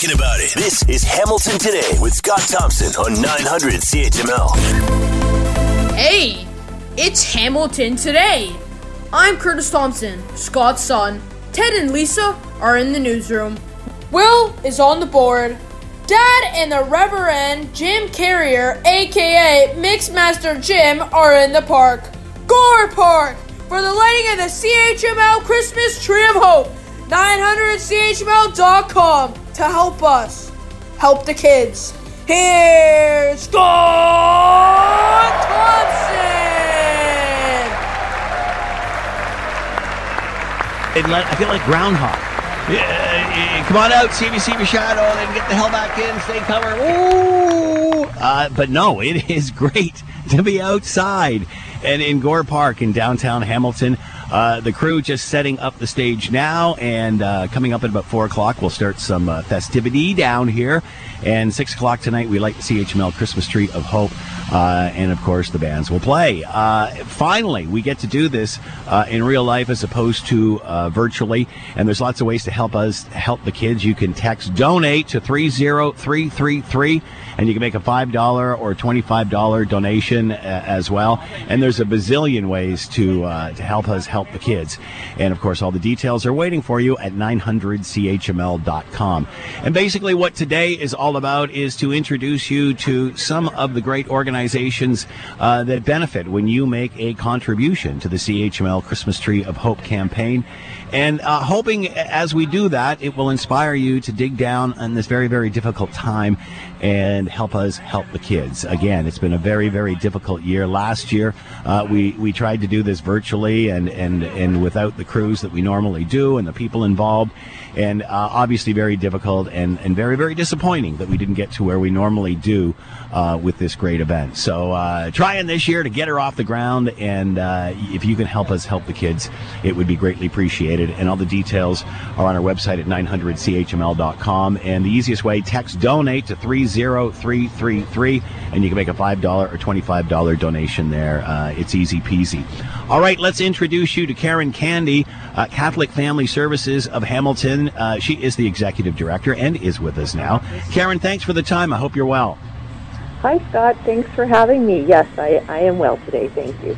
talking about it. This is Hamilton Today with Scott Thompson on 900 CHML. Hey, it's Hamilton Today. I'm Curtis Thompson, Scott's son. Ted and Lisa are in the newsroom. Will is on the board. Dad and the Reverend Jim Carrier, aka Mixmaster Jim, are in the park. Gore Park for the lighting of the CHML Christmas Tree of Hope. 900CHML.com to help us help the kids. Here's Scott Thompson. I feel like groundhog. Yeah, come on out, see if you see your shadow, then get the hell back in, stay covered. Ooh. Uh, but no, it is great to be outside and in Gore Park in downtown Hamilton. Uh, the crew just setting up the stage now, and uh, coming up at about four o'clock, we'll start some uh, festivity down here. And six o'clock tonight, we light the CHML Christmas tree of hope. Uh, and of course, the bands will play. Uh, finally, we get to do this in real life as opposed to virtually. And there's lots of ways to help us help the kids. You can text donate to 30333 and you can make a $5 or $25 donation as well. And there's a bazillion ways to, to help us help the kids. And of course, all the details are waiting for you at 900chml.com. And basically, what today is all about is to introduce you to some of the great organizations uh, that benefit when you make a contribution to the CHML Christmas Tree of Hope campaign. And uh, hoping as we do that, it will inspire you to dig down in this very, very difficult time and help us help the kids. Again, it's been a very, very difficult year. Last year, uh, we, we tried to do this virtually and, and, and without the crews that we normally do and the people involved. And uh, obviously, very difficult and, and very, very disappointing that we didn't get to where we normally do uh, with this great event. So, uh, trying this year to get her off the ground. And uh, if you can help us help the kids, it would be greatly appreciated. And all the details are on our website at 900chml.com. And the easiest way, text donate to 30333 and you can make a $5 or $25 donation there. Uh, it's easy peasy. All right, let's introduce you to Karen Candy, uh, Catholic Family Services of Hamilton. Uh, she is the executive director and is with us now. Karen, thanks for the time. I hope you're well. Hi, Scott. Thanks for having me. Yes, I, I am well today. Thank you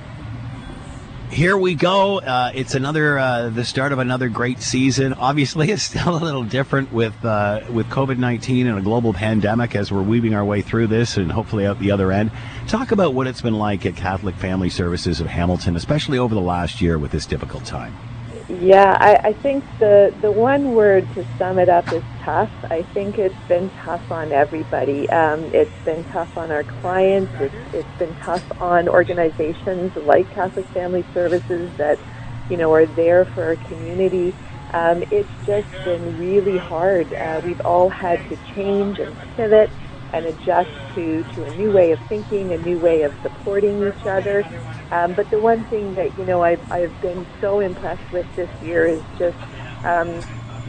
here we go. Uh, it's another uh, the start of another great season. Obviously, it's still a little different with uh, with COVID nineteen and a global pandemic as we're weaving our way through this and hopefully out the other end. Talk about what it's been like at Catholic Family Services of Hamilton, especially over the last year with this difficult time. Yeah, I, I think the the one word to sum it up is tough. I think it's been tough on everybody. Um, it's been tough on our clients. It's, it's been tough on organizations like Catholic Family Services that you know are there for our community. Um, it's just been really hard. Uh, we've all had to change and pivot and adjust to, to a new way of thinking, a new way of supporting each other. Um, but the one thing that, you know, I've, I've been so impressed with this year is just um,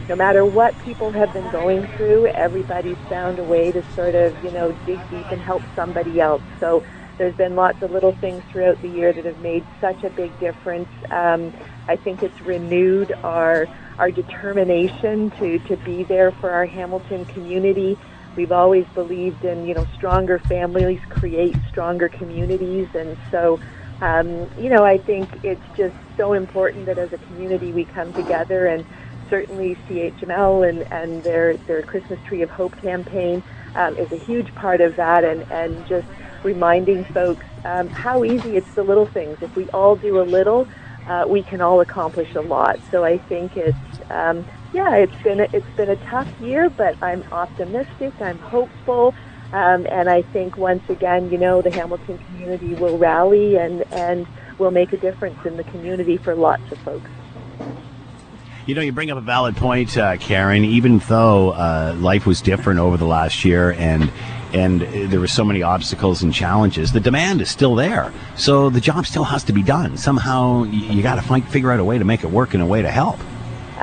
no matter what people have been going through, everybody's found a way to sort of, you know, dig deep and help somebody else. So there's been lots of little things throughout the year that have made such a big difference. Um, I think it's renewed our our determination to, to be there for our Hamilton community. We've always believed in, you know, stronger families create stronger communities. And so, um, you know, I think it's just so important that as a community we come together and certainly CHML and, and their, their Christmas Tree of Hope campaign um, is a huge part of that and, and just reminding folks um, how easy it's the little things. If we all do a little, uh, we can all accomplish a lot. So I think it's um, yeah, it's been a, it's been a tough year, but I'm optimistic. I'm hopeful, um, and I think once again, you know, the Hamilton community will rally and and will make a difference in the community for lots of folks. You know, you bring up a valid point, uh, Karen. Even though uh, life was different over the last year, and and there were so many obstacles and challenges, the demand is still there. So the job still has to be done. Somehow, you, got to figure out a way to make it work and a way to help.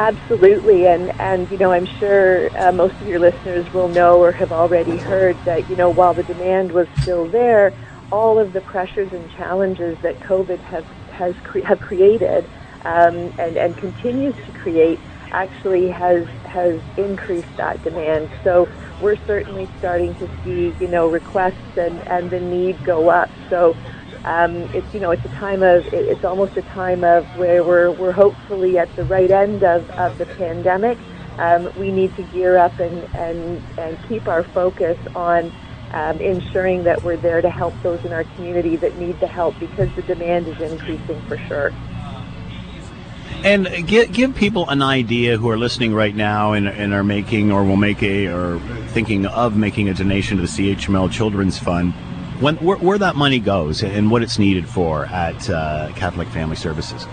Absolutely, and and you know I'm sure uh, most of your listeners will know or have already heard that you know while the demand was still there, all of the pressures and challenges that COVID has has cre- have created um, and and continues to create actually has has increased that demand. So we're certainly starting to see, you know, requests and, and the need go up. So um, it's you know it's a time of it's almost a time of where we're we're hopefully at the right end of, of the pandemic. Um, we need to gear up and, and, and keep our focus on um, ensuring that we're there to help those in our community that need the help because the demand is increasing for sure. And give, give people an idea who are listening right now and, and are making or will make a or thinking of making a donation to the CHML Children's Fund, when, where, where that money goes and what it's needed for at uh, Catholic Family Services.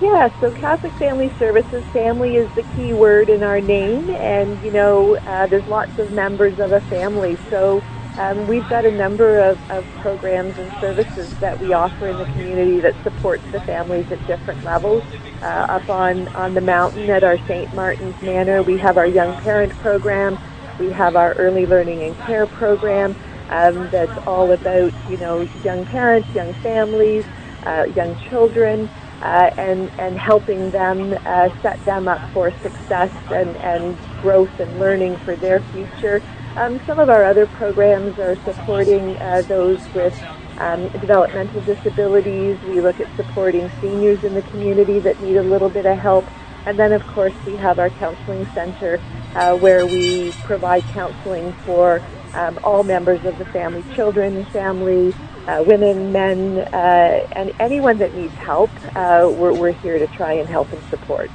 Yeah, so Catholic Family Services, family is the key word in our name, and you know, uh, there's lots of members of a family. So um, we've got a number of, of programs and services that we offer in the community that supports the families at different levels. Uh, up on, on the mountain at our St. Martin's Manor, we have our young parent program. We have our early learning and care program um, that's all about, you know, young parents, young families, uh, young children uh, and, and helping them uh, set them up for success and, and growth and learning for their future. Um, some of our other programs are supporting uh, those with um, developmental disabilities. We look at supporting seniors in the community that need a little bit of help. And then, of course, we have our counseling center uh, where we provide counseling for um, all members of the family, children, family, uh, women, men, uh, and anyone that needs help, uh, we're, we're here to try and help and support.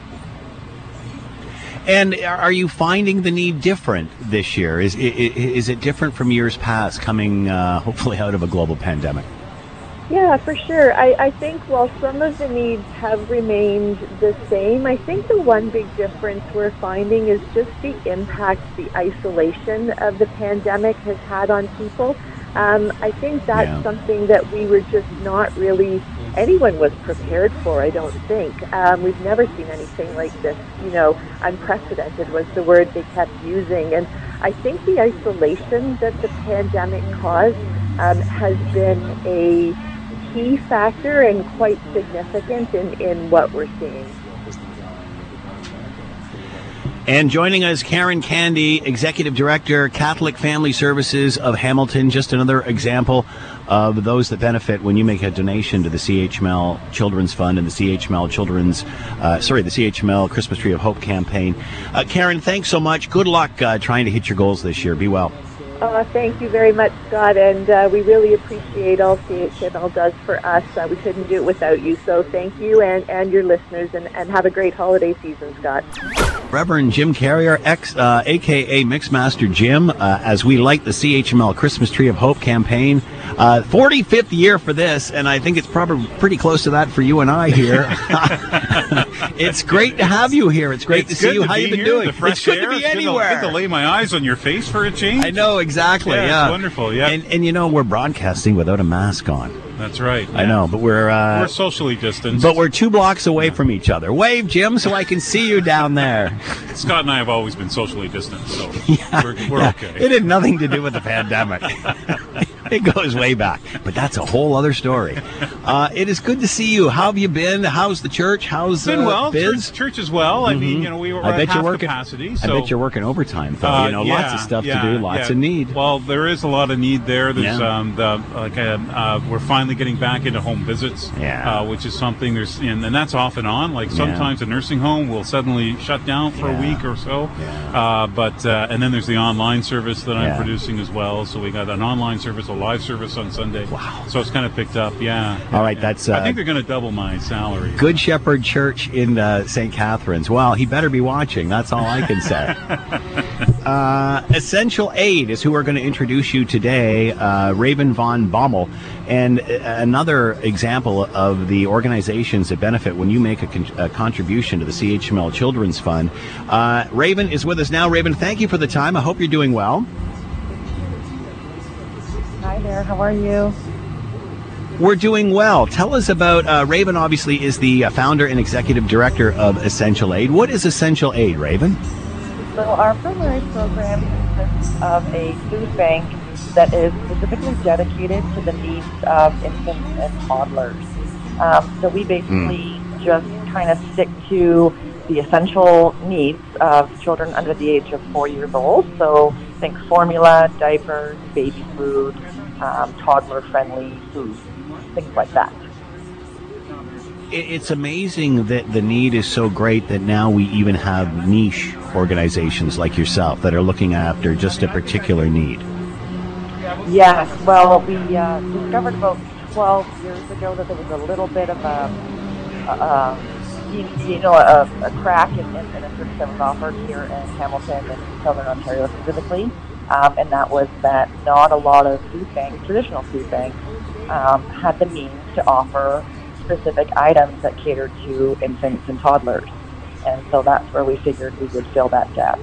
And are you finding the need different this year? Is is it different from years past, coming uh, hopefully out of a global pandemic? Yeah, for sure. I, I think while some of the needs have remained the same, I think the one big difference we're finding is just the impact the isolation of the pandemic has had on people. Um, I think that's yeah. something that we were just not really, anyone was prepared for, I don't think. Um, we've never seen anything like this. You know, unprecedented was the word they kept using. And I think the isolation that the pandemic caused um, has been a key factor and quite significant in, in what we're seeing. And joining us, Karen Candy, Executive Director, Catholic Family Services of Hamilton. Just another example of those that benefit when you make a donation to the CHML Children's Fund and the CHML Children's, uh, sorry, the CHML Christmas Tree of Hope campaign. Uh, Karen, thanks so much. Good luck uh, trying to hit your goals this year. Be well. Uh, thank you very much, Scott, and uh, we really appreciate all CHML does for us. Uh, we couldn't do it without you, so thank you and, and your listeners, and, and have a great holiday season, Scott. Reverend Jim Carrier, ex, uh, aka Mixmaster Jim, uh, as we light the CHML Christmas Tree of Hope campaign. 45th uh, year for this, and I think it's probably pretty close to that for you and I here. it's great to have you here. It's great it's to see you. How you been here, doing? The fresh it's good air. to be anywhere. Good to, lay my eyes on your face for a change. I know exactly. Yeah, yeah. wonderful. Yeah, and, and you know we're broadcasting without a mask on. That's right. I know, but we're uh, we're socially distanced. But we're two blocks away yeah. from each other. Wave, Jim, so I can see you down there. Scott and I have always been socially distanced, so yeah, we're, we're yeah. okay. It had nothing to do with the pandemic. it goes way back, but that's a whole other story. Uh, it is good to see you. How have you been? How's the church? How's been uh, well? Biz? Church, church is well. I mm-hmm. mean, you know, we were I bet you're working, capacity. So, I bet you're working overtime, though. Uh, you know, yeah, lots of stuff yeah, to do, lots yeah. of need. Well, there is a lot of need there. There's um, the like uh, uh, we're finally getting back into home visits, Yeah. uh, which is something there's and, and that's off and on. Like sometimes a nursing home will suddenly shut down for a week or so, uh, but uh, and then there's the online service that I'm producing as well. So we got an online service, live service on Sunday. Wow. So it's kind of picked up. Yeah. All right, that's, I uh, think they're going to double my salary. Good Shepherd Church in uh, St. Catharines. Well, he better be watching. That's all I can say. uh, Essential Aid is who we're going to introduce you today, uh, Raven von Bommel. And uh, another example of the organizations that benefit when you make a, con- a contribution to the CHML Children's Fund. Uh, Raven is with us now. Raven, thank you for the time. I hope you're doing well. There, how are you? We're doing well. Tell us about uh, Raven. Obviously, is the uh, founder and executive director of Essential Aid. What is Essential Aid, Raven? So our primary program consists of a food bank that is specifically dedicated to the needs of infants and toddlers. Um, so we basically just kind of stick to the essential needs of children under the age of four years old. So think formula, diapers, baby food, um, toddler-friendly food, things like that. It's amazing that the need is so great that now we even have niche organizations like yourself that are looking after just a particular need. Yes, well, we uh, discovered about 12 years ago that there was a little bit of a, a, a you, you, know, a, a crack in, in, in, a service that was offered here in Hamilton and Southern Ontario specifically, um, and that was that not a lot of food banks, traditional food banks, um, had the means to offer specific items that catered to infants and toddlers. And so that's where we figured we would fill that gap.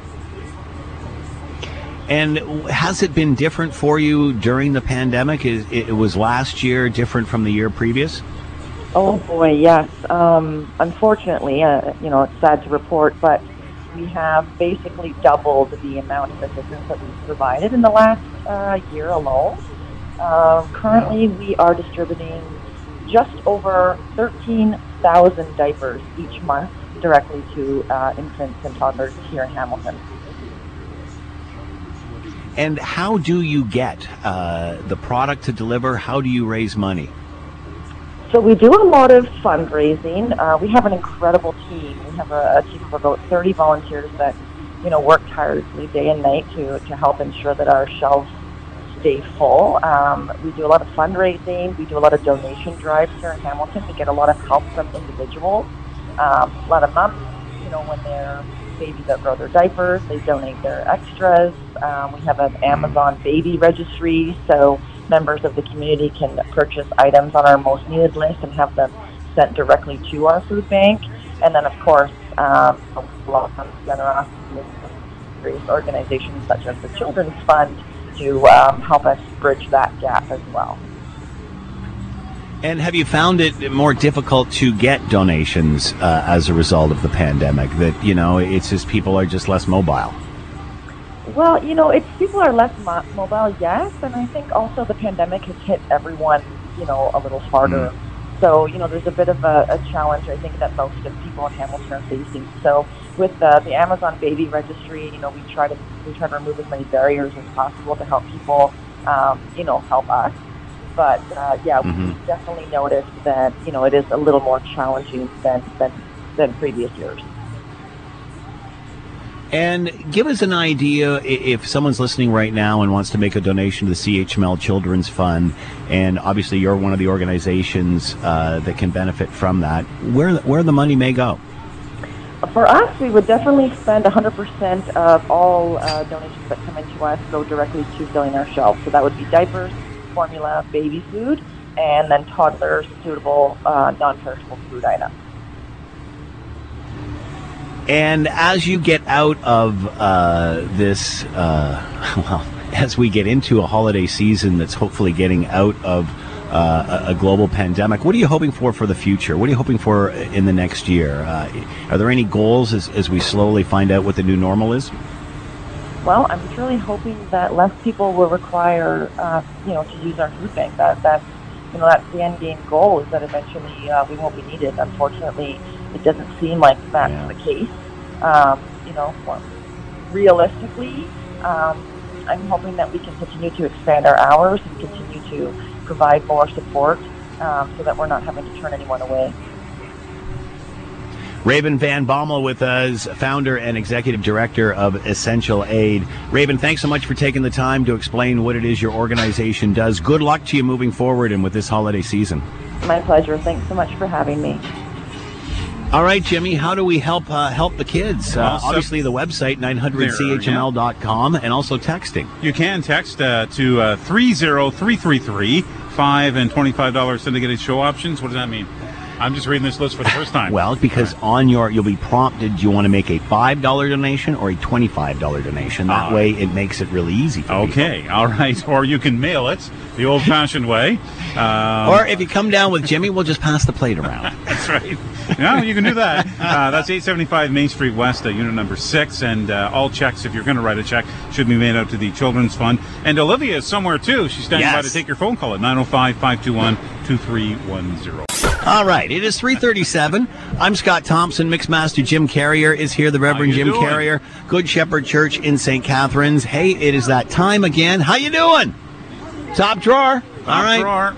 And has it been different for you during the pandemic? Is it was last year different from the year previous? Oh boy, yes. Um, unfortunately, uh, you know, it's sad to report, but we have basically doubled the amount of assistance that we've provided in the last uh, year alone. Uh, currently, we are distributing just over 13,000 diapers each month directly to uh, infants and toddlers here in Hamilton. And how do you get uh, the product to deliver? How do you raise money? So we do a lot of fundraising. Uh, we have an incredible team. We have a, a, team of about 30 volunteers that, you know, work tirelessly day and night to, to help ensure that our shelves stay full. Um, we do a lot of fundraising. We do a lot of donation drives here in Hamilton. We get a lot of help from individuals. Um, a lot of moms, you know, when they're babies outgrow their diapers. They donate their extras. Um, we have an Amazon baby registry, so members of the community can purchase items on our most needed list and have them sent directly to our food bank. And then, of course, um, a lot of generosity various organizations such as the Children's Fund to um, help us bridge that gap as well. And have you found it more difficult to get donations uh, as a result of the pandemic? That you know, it's just people are just less mobile. Well, you know, it's people are less mo- mobile, yes, and I think also the pandemic has hit everyone, you know, a little harder. Mm. So, you know, there's a bit of a, a, challenge I think that most of people in Hamilton are facing. So, with uh, the Amazon Baby Registry, you know, we try to we try to remove as many barriers as possible to help people, um, you know, help us. But uh, yeah, mm-hmm. we definitely noticed that you know it is a little more challenging than than, than previous years. And give us an idea if someone's listening right now and wants to make a donation to the CHML Children's Fund, and obviously you're one of the organizations uh, that can benefit from that. Where where the money may go? For us, we would definitely spend 100% of all uh, donations that come into us go directly to filling our shelves. So that would be diapers, formula baby food, and then toddler suitable uh, non-perishable food items. And as you get out of uh, this, uh, well, as we get into a holiday season that's hopefully getting out of uh, a global pandemic, what are you hoping for for the future? What are you hoping for in the next year? Uh, are there any goals as, as we slowly find out what the new normal is? Well, I'm really hoping that less people will require, uh, you know, to use our food bank. That that's, you know, that's the end game goal is that eventually uh, we won't be needed. Unfortunately, it doesn't seem like that's yeah. the case. Um, you know, realistically, um, I'm hoping that we can continue to expand our hours and continue to provide more support um, so that we're not having to turn anyone away. Raven Van Bommel with us, founder and executive director of Essential Aid. Raven, thanks so much for taking the time to explain what it is your organization does. Good luck to you moving forward and with this holiday season. My pleasure. Thanks so much for having me. All right, Jimmy, how do we help uh, help the kids? Uh, obviously, the website, 900chml.com, and also texting. You can text uh, to uh, 30333, 5 and $25 syndicated show options. What does that mean? I'm just reading this list for the first time. well, because on your you'll be prompted. Do you want to make a five dollar donation or a twenty five dollar donation? That uh, way, it makes it really easy. okay, people. all right. Or you can mail it the old fashioned way. Um, or if you come down with Jimmy, we'll just pass the plate around. that's right. Yeah, you can do that. Uh, that's 875 Main Street West, uh, unit number six, and uh, all checks, if you're going to write a check, should be made out to the Children's Fund. And Olivia is somewhere too. She's standing yes. by to take your phone call at 905 521 2310. All right, it is 337. I'm Scott Thompson. Mixmaster Jim Carrier is here, the Reverend Jim doing? Carrier, Good Shepherd Church in St. Catharines. Hey, it is that time again. How you doing? Top drawer. All right. Drawer.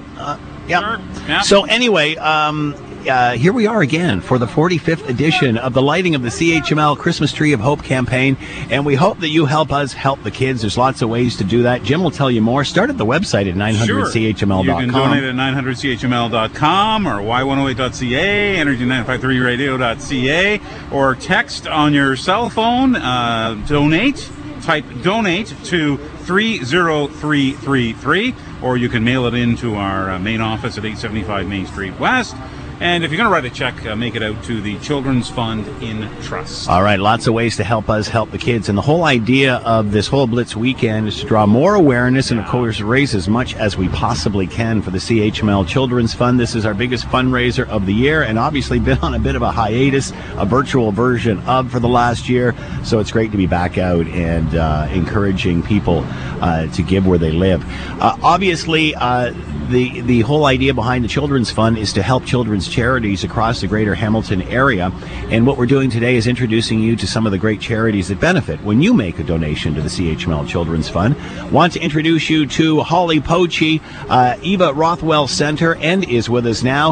Yep. Sure. Yeah. So anyway, um, uh, here we are again for the 45th edition of the lighting of the CHML Christmas Tree of Hope campaign, and we hope that you help us help the kids. There's lots of ways to do that. Jim will tell you more. Start at the website at 900chml.com. Sure. You can donate at 900chml.com or y108.ca, energy953radio.ca, or text on your cell phone, uh, donate, type donate to 30333, or you can mail it into our uh, main office at 875 Main Street West. And if you're going to write a check, uh, make it out to the Children's Fund in Trust. All right, lots of ways to help us help the kids. And the whole idea of this whole Blitz weekend is to draw more awareness and, of course, raise as much as we possibly can for the CHML Children's Fund. This is our biggest fundraiser of the year and obviously been on a bit of a hiatus, a virtual version of for the last year. So it's great to be back out and uh, encouraging people uh, to give where they live. Uh, obviously, uh, the the whole idea behind the Children's Fund is to help children's charities across the greater Hamilton area. And what we're doing today is introducing you to some of the great charities that benefit when you make a donation to the CHML Children's Fund. Want to introduce you to Holly Pochi, uh, Eva Rothwell Center, and is with us now.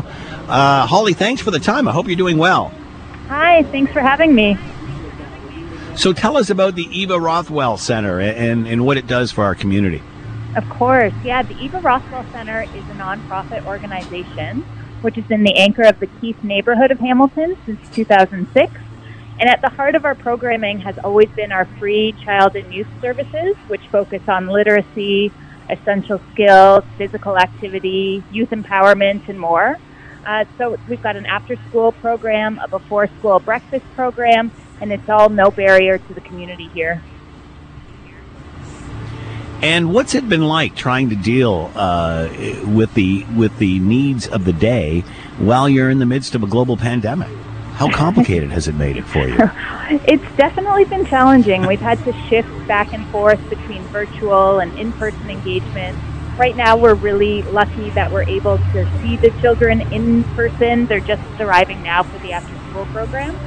Uh, Holly, thanks for the time. I hope you're doing well. Hi, thanks for having me. So tell us about the Eva Rothwell Center and, and what it does for our community. Of course, yeah, the Eva Rothwell Center is a nonprofit organization which has been the anchor of the Keith neighborhood of Hamilton since 2006. And at the heart of our programming has always been our free child and youth services, which focus on literacy, essential skills, physical activity, youth empowerment, and more. Uh, so we've got an after school program, a before school breakfast program, and it's all no barrier to the community here. And what's it been like trying to deal uh, with the with the needs of the day while you're in the midst of a global pandemic? How complicated has it made it for you? It's definitely been challenging. We've had to shift back and forth between virtual and in person engagement. Right now, we're really lucky that we're able to see the children in person. They're just arriving now for the after school program.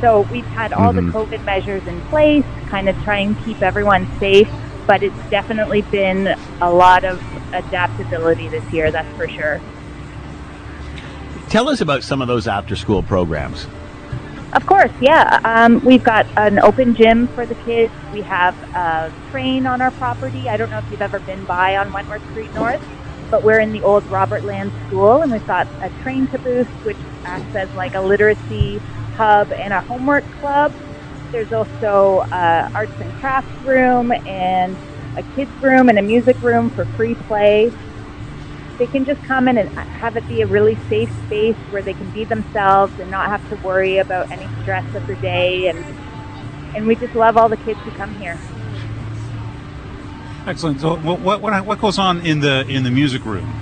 So we've had all Mhm. the COVID measures in place, kind of trying to keep everyone safe, but it's definitely been a lot of adaptability this year, that's for sure. Tell us about some of those after school programs. Of course, yeah. Um, we've got an open gym for the kids. We have a train on our property. I don't know if you've ever been by on Wentworth Street North, but we're in the old Robert Land School, and we've got a train caboose, which acts as like a literacy hub and a homework club. There's also uh, arts and crafts room and a kids room and a music room for free play they can just come in and have it be a really safe space where they can be themselves and not have to worry about any stress of the day and and we just love all the kids who come here. Excellent. So, what, what what what goes on in the in the music room?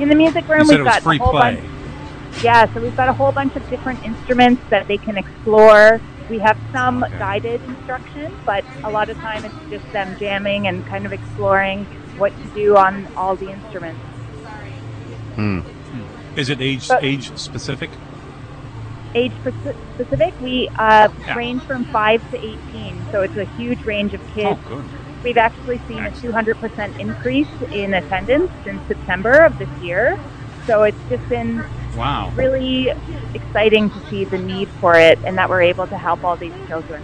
In the music room we've got free a whole play. bunch Yeah, so we've got a whole bunch of different instruments that they can explore. We have some Okay. guided instruction, but a lot of time it's just them jamming and kind of exploring what to do on all the instruments. Is it age But- age specific? Age specific, we uh, Yeah. range from 5 to 18, so it's a huge range of kids. Oh, good. We've actually seen a 200% increase in attendance since September of this year. So it's just been Wow. really exciting to see the need for it and that we're able to help all these children.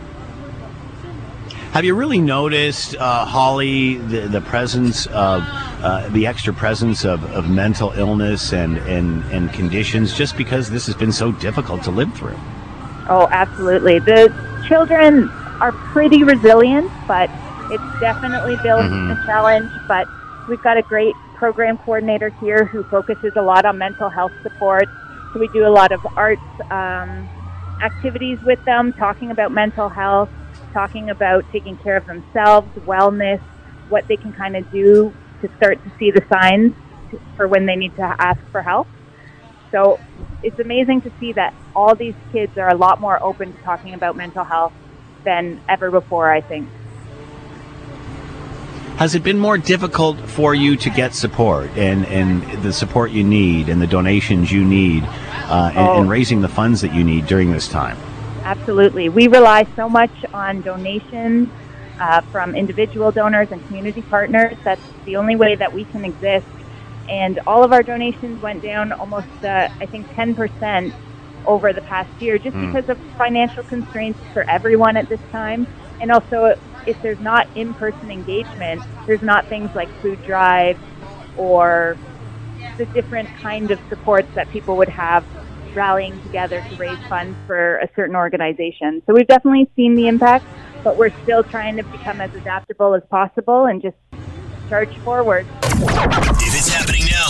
Have you really noticed, uh, Holly, the, the presence of uh, the extra presence of, of mental illness and, and, and conditions just because this has been so difficult to live through? Oh, absolutely. The children are pretty resilient, but it's definitely been Mhm. a challenge. But we've got a great program coordinator here who focuses a lot on mental health support. So we do a lot of arts um, activities with them, talking about mental health, talking about taking care of themselves, wellness, what they can kind of do to start to see the signs for when they need to ask for help. So it's amazing to see that all these kids are a lot more open to talking about mental health than ever before, I think. Has it been more difficult for you to get support and, and the support you need and the donations you need uh, and, Oh. and raising the funds that you need during this time? Absolutely. We rely so much on donations uh, from individual donors and community partners. That's the only way that we can exist. And all of our donations went down almost, uh, I think, 10% over the past year just Mm. because of financial constraints for everyone at this time. And also, if there's not in person engagement, there's not things like food drives or the different kind of supports that people would have rallying together to raise funds for a certain organization. So we've definitely seen the impact, but we're still trying to become as adaptable as possible and just charge forward.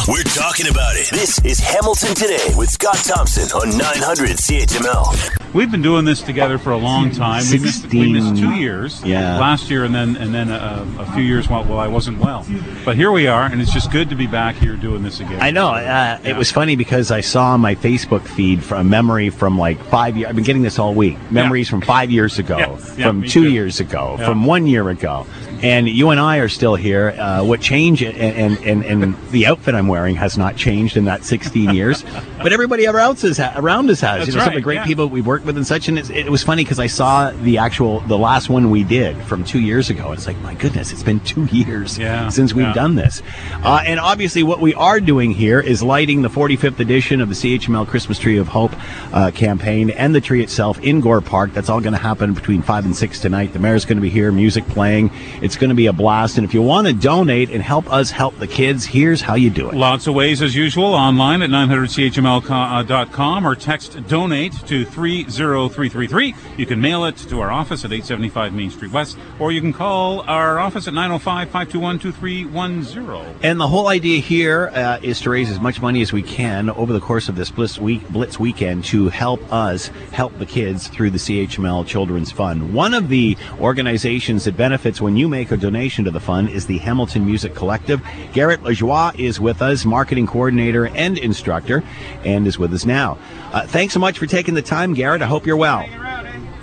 We're talking about it. This is Hamilton Today with Scott Thompson on 900 CHML. We've been doing this together for a long time. We missed, we missed two years Yeah. last year, and then and then a, a few years while, while I wasn't well. But here we are, and it's just good to be back here doing this again. I know. Uh, It was funny because I saw on my Facebook feed from a memory from like five years. I've been getting this all week. Memories from five years ago, Yeah. Yeah, from two too. years ago, Yeah. from one year ago. And you and I are still here. Uh, what changed, and, and, and, and the outfit I'm wearing has not changed in that 16 years. But everybody else is ha- around us has. That's you know, some of the great yeah. people we've worked with and such. And it's, it was funny because I saw the actual, the last one we did from two years ago. It's like, my goodness, it's been two years Yeah, since we've yeah. done this. Uh, and obviously, what we are doing here is lighting the 45th edition of the CHML Christmas Tree of Hope uh, campaign and the tree itself in Gore Park. That's all going to happen between 5 and 6 tonight. The mayor's going to be here, music playing. It's going to be a blast. And if you want to donate and help us help the kids, here's how you do it. Lots of ways, as usual, online at 900CHML.com or text donate to 30333. You can mail it to our office at 875 Main Street West, or you can call our office at 905 521 2310. And the whole idea here uh, is to raise as much money as we can over the course of this Blitz, week, Blitz weekend to help us help the kids through the CHML Children's Fund. One of the organizations that benefits when you make a donation to the fund is the Hamilton Music Collective. Garrett Lajoie is with us, marketing coordinator and instructor, and is with us now. Uh, thanks so much for taking the time, Garrett. I hope you're well.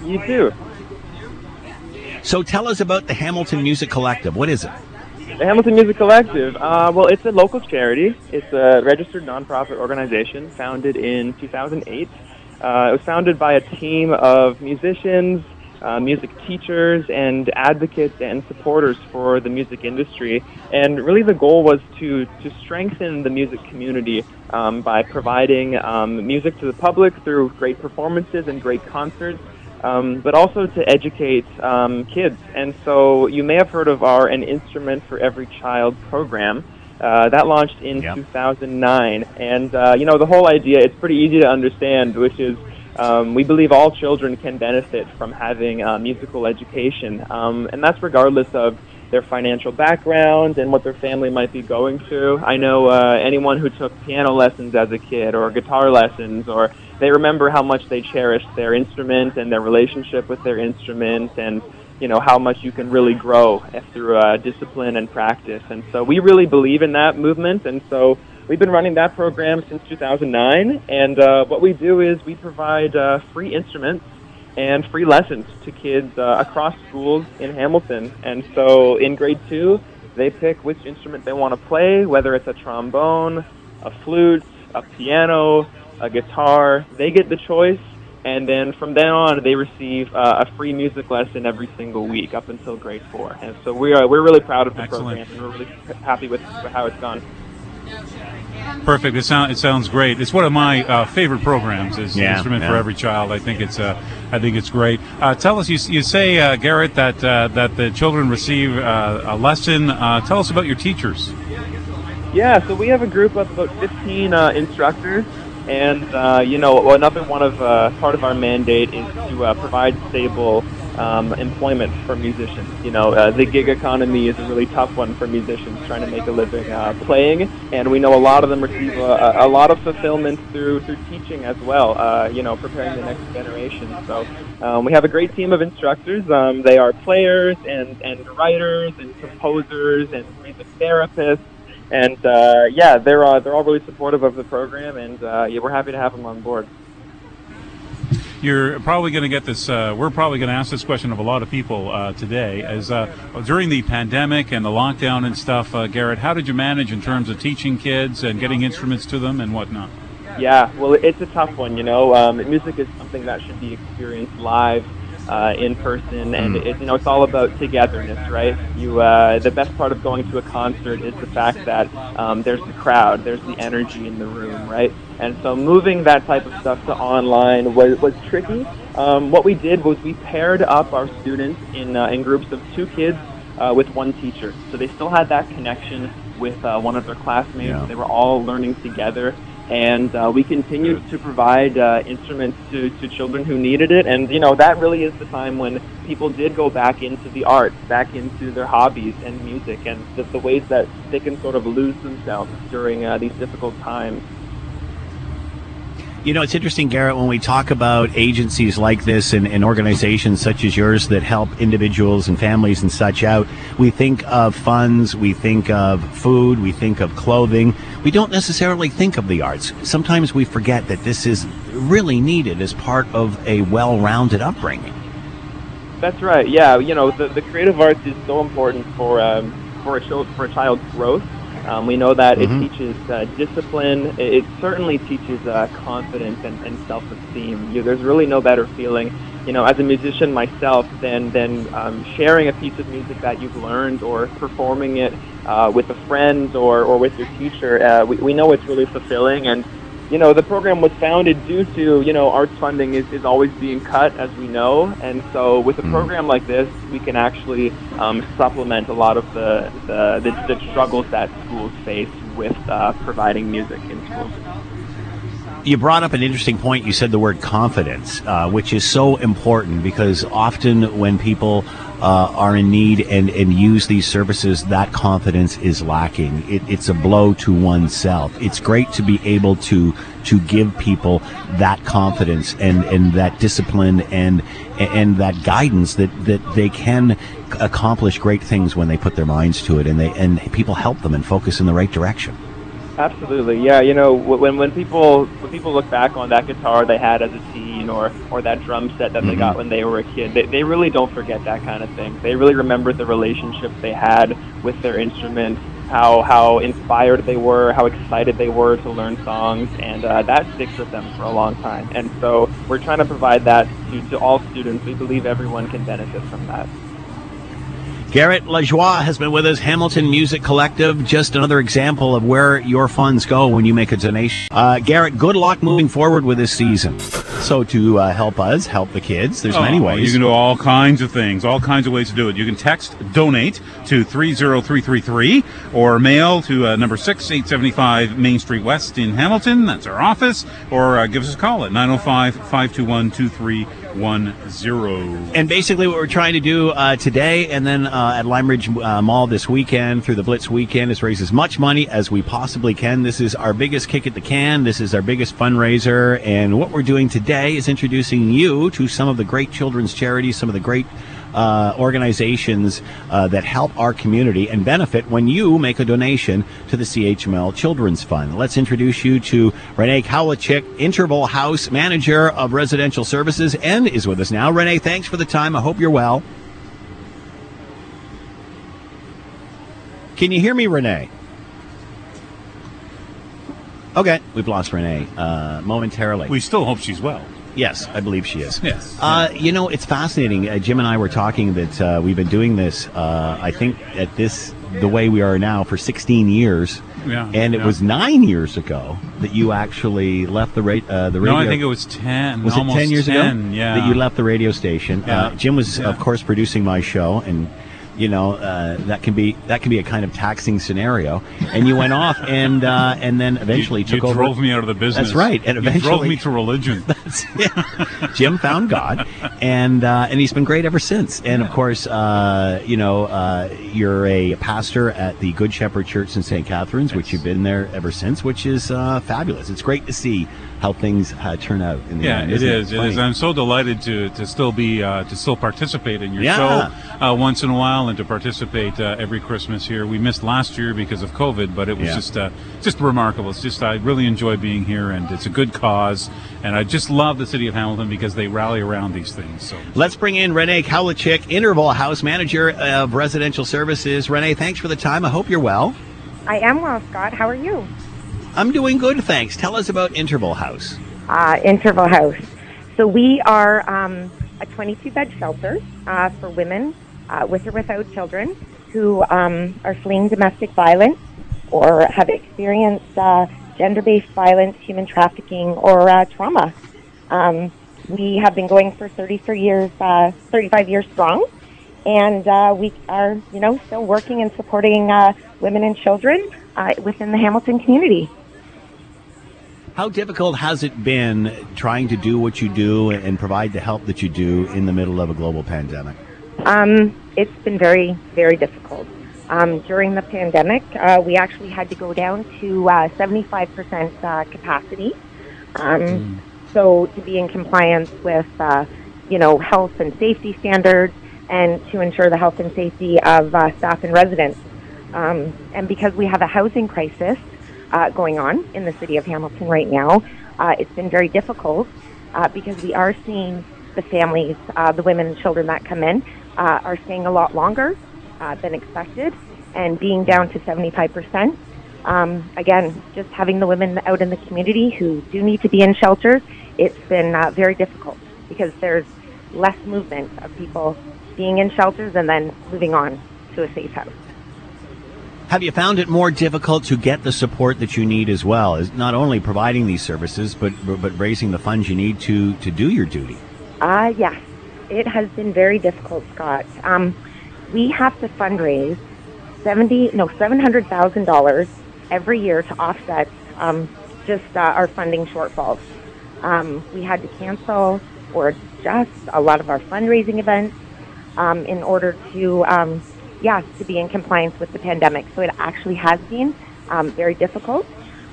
You too. So tell us about the Hamilton Music Collective. What is it? The Hamilton Music Collective. Uh, well, it's a local charity. It's a registered nonprofit organization founded in 2008. Uh, it was founded by a team of musicians, uh, music teachers, and advocates and supporters for the music industry. And really, the goal was to to strengthen the music community um, by providing um, music to the public through great performances and great concerts um, but also to educate um, kids. And so you may have heard of our An Instrument for Every Child program. Uh, that launched in Yep. 2009. And, uh, you know, the whole idea, it's pretty easy to understand, which is um, we believe all children can benefit from having uh, musical education. Um, and that's regardless of their financial background and what their family might be going through. I know uh, anyone who took piano lessons as a kid or guitar lessons or they remember how much they cherished their instrument and their relationship with their instrument and you know how much you can really grow through uh, discipline and practice and so we really believe in that movement and so we've been running that program since 2009 and uh, what we do is we provide uh, free instruments and free lessons to kids uh, across schools in Hamilton and so in grade two they pick which instrument they want to play whether it's a trombone a flute a piano a guitar. They get the choice, and then from then on, they receive uh, a free music lesson every single week up until grade four. And so we are we're really proud of the Excellent. program, and we're really happy with how it's gone. Perfect. It, sound, it sounds great. It's one of my uh, favorite programs. Is Yeah, Instrument for. Every Child. I think it's uh, I think it's great. Uh, tell us, you, you say uh, Garrett that uh, that the children receive uh, a lesson. Uh, tell us about your teachers. Yeah, so we have a group of about 15 uh, instructors, and uh, you know, another one of uh, part of our mandate is to uh, provide stable um, employment for musicians. You know, uh, the gig economy is a really tough one for musicians trying to make a living uh, playing, and we know a lot of them receive a, a- lot of fulfillment through through teaching as well. Uh, you know, preparing the next generation. So um, we have a great team of instructors. Um, they are players and and writers and composers and music therapists. And uh, yeah, they're uh, they're all really supportive of the program, and uh, yeah, we're happy to have them on board. You're probably going to get this. Uh, we're probably going to ask this question of a lot of people uh, today. As uh, during the pandemic and the lockdown and stuff, uh, Garrett, how did you manage in terms of teaching kids and getting instruments to them and whatnot? Yeah, well, it's a tough one. You know, um, music is something that should be experienced live uh, in person, and Mm. it, you know it's all about togetherness, right? You, uh, the best part of going to a concert is the fact that um, there's the crowd, there's the energy in the room, right? And so moving that type of stuff to online was was tricky. Um, what we did was we paired up our students in uh, in groups of two kids uh, with one teacher, so they still had that connection with uh, one of their classmates. Yeah. They were all learning together and uh, we continued to provide uh, instruments to, to children who needed it. And you know that really is the time when people did go back into the arts, back into their hobbies and music, and the, the ways that they can sort of lose themselves during uh, these difficult times. You know, it's interesting, Garrett, when we talk about agencies like this and, and organizations such as yours that help individuals and families and such out, we think of funds, we think of food, we think of clothing. We don't necessarily think of the arts. Sometimes we forget that this is really needed as part of a well rounded upbringing. That's right. Yeah, you know the, the creative arts is so important for um, for a for a child's growth. Um, we know that Mhm. it teaches uh, discipline. It, it certainly teaches uh, confidence and, and self-esteem. You, there's really no better feeling, you know, as a musician myself, than than um, sharing a piece of music that you've learned or performing it uh, with a friend or, or with your teacher. Uh, we, we know it's really fulfilling and you know, the program was founded due to, you know, arts funding is, is always being cut, as we know. And so with a program like this, we can actually um, supplement a lot of the, the, the, the struggles that schools face with uh, providing music in schools. You brought up an interesting point. You said the word confidence, uh, which is so important because often when people uh, are in need and, and use these services, that confidence is lacking. It, it's a blow to oneself. It's great to be able to to give people that confidence and, and that discipline and and that guidance that, that they can accomplish great things when they put their minds to it and they and people help them and focus in the right direction. Absolutely, yeah. You know, when when people when people look back on that guitar they had as a teen, or or that drum set that they Mhm. got when they were a kid, they, they really don't forget that kind of thing. They really remember the relationship they had with their instrument, how how inspired they were, how excited they were to learn songs, and uh, that sticks with them for a long time. And so we're trying to provide that to, to all students. We believe everyone can benefit from that. Garrett Lajoie has been with us, Hamilton Music Collective. Just another example of where your funds go when you make a donation. Uh, Garrett, good luck moving forward with this season. So, to uh, help us, help the kids, there's many Oh, ways. You can do all kinds of things, all kinds of ways to do it. You can text donate to 30333 or mail to uh, number 6875 Main Street West in Hamilton. That's our office. Or uh, give us a call at 905 521 2310. And basically, what we're trying to do uh, today and then uh, at Lime Ridge uh, Mall this weekend through the Blitz weekend is raise as much money as we possibly can. This is our biggest kick at the can. This is our biggest fundraiser. And what we're doing today is introducing you to some of the great children's charities, some of the great uh, organizations uh, that help our community and benefit when you make a donation to the CHML Children's Fund. Let's introduce you to Renee Kowalczyk, Interval House Manager of Residential Services, and is with us now. Renee, thanks for the time. I hope you're well. Can you hear me, Renee? Okay, we've lost Renee uh, momentarily. We still hope she's well. Yes, I believe she is. Yes. Uh, you know, it's fascinating. Uh, Jim and I were talking that uh, we've been doing this. Uh, I think at this the way we are now for 16 years. Yeah, And it yeah. was nine years ago that you actually left the ra- uh, the radio. No, I think it was 10. was it 10 years 10, ago Yeah. that you left the radio station? Yeah. Uh, Jim was, of course, producing my show, and you know uh, that can be that can be a kind of taxing scenario. And you went off, and uh, and then eventually you, took you over. drove me out of the business. That's right, and eventually you drove me to religion. Jim found God, and uh, and he's been great ever since. And of course, uh, you know, uh, you're a pastor at the Good Shepherd Church in St. Catharines, which you've been there ever since, which is uh, fabulous. It's great to see how things uh, turn out. In the Yeah, end, it isn't is. It Funny. is. I'm so delighted to, to still be uh, to still participate in your Yeah. show uh, once in a while and to participate uh, every Christmas here. We missed last year because of COVID, but it was Yeah. just uh, just remarkable. It's just I really enjoy being here, and it's a good cause, and I just love the city of Hamilton because they rally around these things. So Let's bring in Renee Kowalczyk, Interval House Manager of Residential Services. Renee, thanks for the time. I hope you're well. I am well, Scott. How are you? I'm doing good, thanks. Tell us about Interval House. Uh, Interval House. So we are um, a 22 bed shelter uh, for women uh, with or without children who um, are fleeing domestic violence or have experienced uh, gender based violence, human trafficking, or uh, trauma. Um, we have been going for 33 years, uh, 35 years strong, and we are, you know, still working and supporting women and children within the Hamilton community. How difficult has it been trying to do what you do and provide the help that you do in the middle of a global pandemic? Um, it's been very, very difficult. Um, during the pandemic, uh, we actually had to go down to uh, 75% uh, capacity. Um, So to be in compliance with, uh, you know, health and safety standards and to ensure the health and safety of uh, staff and residents. Um, and because we have a housing crisis uh, going on in the city of Hamilton right now, uh, it's been very difficult uh, because we are seeing the families, uh, the women and children that come in, uh, are staying a lot longer uh, than expected, and being down to 75%. Um, again, just having the women out in the community who do need to be in shelters, it's been uh, very difficult because there's less movement of people being in shelters and then moving on to a safe house. Have you found it more difficult to get the support that you need as well? Is not only providing these services, but but raising the funds you need to to do your duty. Uh, yes, it has been very difficult, Scott. Um, we have to fundraise seventy, no, seven hundred thousand dollars every year to offset um, just uh, our funding shortfalls. Um, we had to cancel or adjust a lot of our fundraising events um, in order to, yeah, to be in compliance with the pandemic. So it actually has been um, very difficult.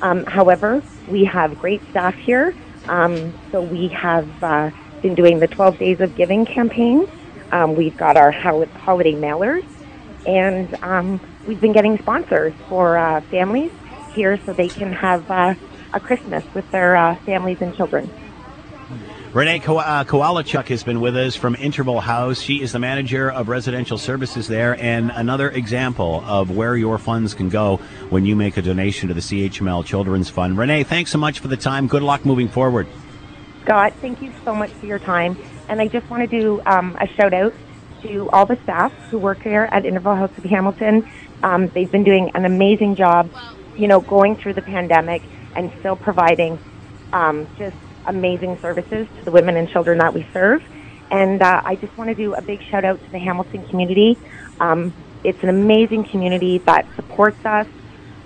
Um, however, we have great staff here. Um, so we have uh, been doing the 12 Days of Giving campaign. Um, we've got our holiday mailers, and um, we've been getting sponsors for uh, families here so they can have uh, a Christmas with their uh, families and children. Renee Ko- uh, Kowalczyk has been with us from Interval House. She is the manager of residential services there, and another example of where your funds can go when you make a donation to the CHML Children's Fund. Renee, thanks so much for the time. Good luck moving forward. Scott, thank you so much for your time. And I just want to do um, a shout out to all the staff who work here at Interval House of Hamilton. Um, they've been doing an amazing job, you know, going through the pandemic and still providing um, just amazing services to the women and children that we serve. And uh, I just want to do a big shout out to the Hamilton community. Um, it's an amazing community that supports us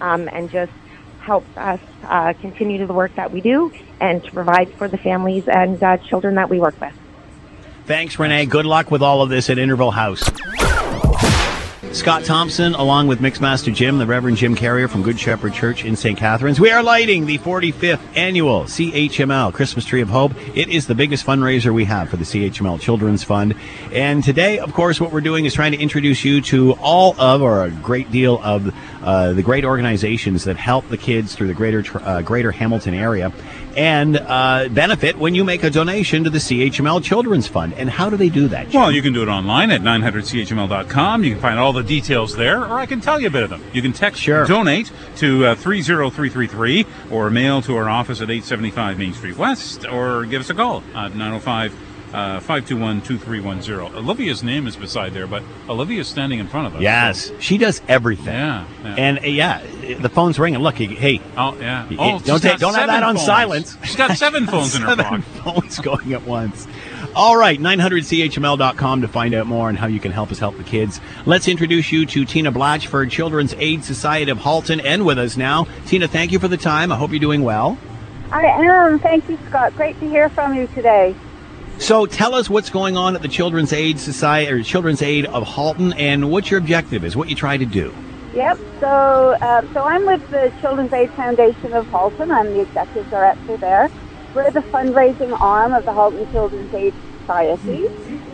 um, and just helps us uh, continue to the work that we do and to provide for the families and uh, children that we work with. Thanks, Renee. Good luck with all of this at Interval House. Scott Thompson, along with Mixmaster Jim, the Reverend Jim Carrier from Good Shepherd Church in St. Catharines. We are lighting the 45th annual CHML Christmas Tree of Hope. It is the biggest fundraiser we have for the CHML Children's Fund. And today, of course, what we're doing is trying to introduce you to all of, or a great deal of, uh, the great organizations that help the kids through the greater, uh, greater Hamilton area and uh, benefit when you make a donation to the CHML Children's Fund. And how do they do that? Well, you can do it online at 900chml.com. You can find all the details there, or I can tell you a bit of them. You can text Sure. donate to uh, 30333 or mail to our office at 875 Main Street West or give us a call at 905 uh, 521 2310. Olivia's name is beside there, but Olivia's standing in front of us. Yes, so- she does everything. yeah, yeah. And uh, yeah, the phone's ringing. Look, hey, Oh yeah. Y- Oh, don't take- don't have that seven on phones. silence. She's got seven phones in her seven pocket. phones going at once. All right, 900chml.com to find out more on how you can help us help the kids. Let's introduce you to Tina Blatchford, Children's Aid Society of Halton, and with us now. Tina, thank you for the time. I hope you're doing well. I am. Thank you, Scott. Great to hear from you today. So tell us what's going on at the Children's Aid Society or Children's Aid of Halton, and what your objective is, what you try to do. Yep. So, uh, so I'm with the Children's Aid Foundation of Halton. I'm the executive director there, we're the fundraising arm of the Halton Children's Aid Society.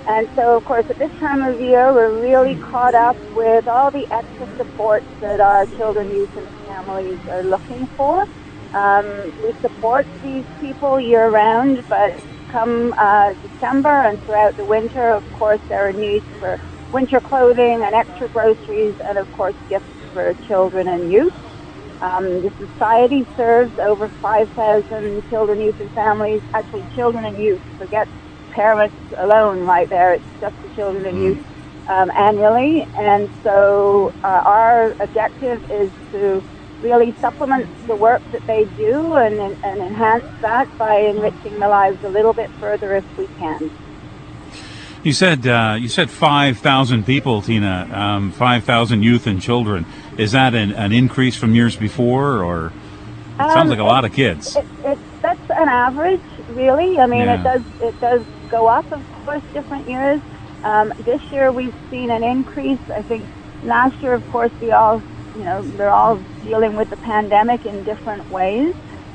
And so, of course, at this time of year, we're really caught up with all the extra support that our children, youth, and families are looking for. Um, we support these people year round, but come uh, December and throughout the winter, of course, there are needs for winter clothing and extra groceries, and of course, gifts for children and youth. Um, the society serves over 5,000 children, youth, and families. Actually, children and youth. Forget parents alone right there. It's just the children and youth um, annually. And so uh, our objective is to really supplements the work that they do and, and enhance that by enriching the lives a little bit further if we can. You said uh, you said five thousand people, Tina. Um, five thousand youth and children. Is that an, an increase from years before, or it sounds Um, like a lot of kids? It, it, that's an average, really. I mean, Yeah. it does it does go up, of course, different years. Um, this year we've seen an increase. I think last year, of course, we all, you know, they're all dealing with the pandemic in different ways.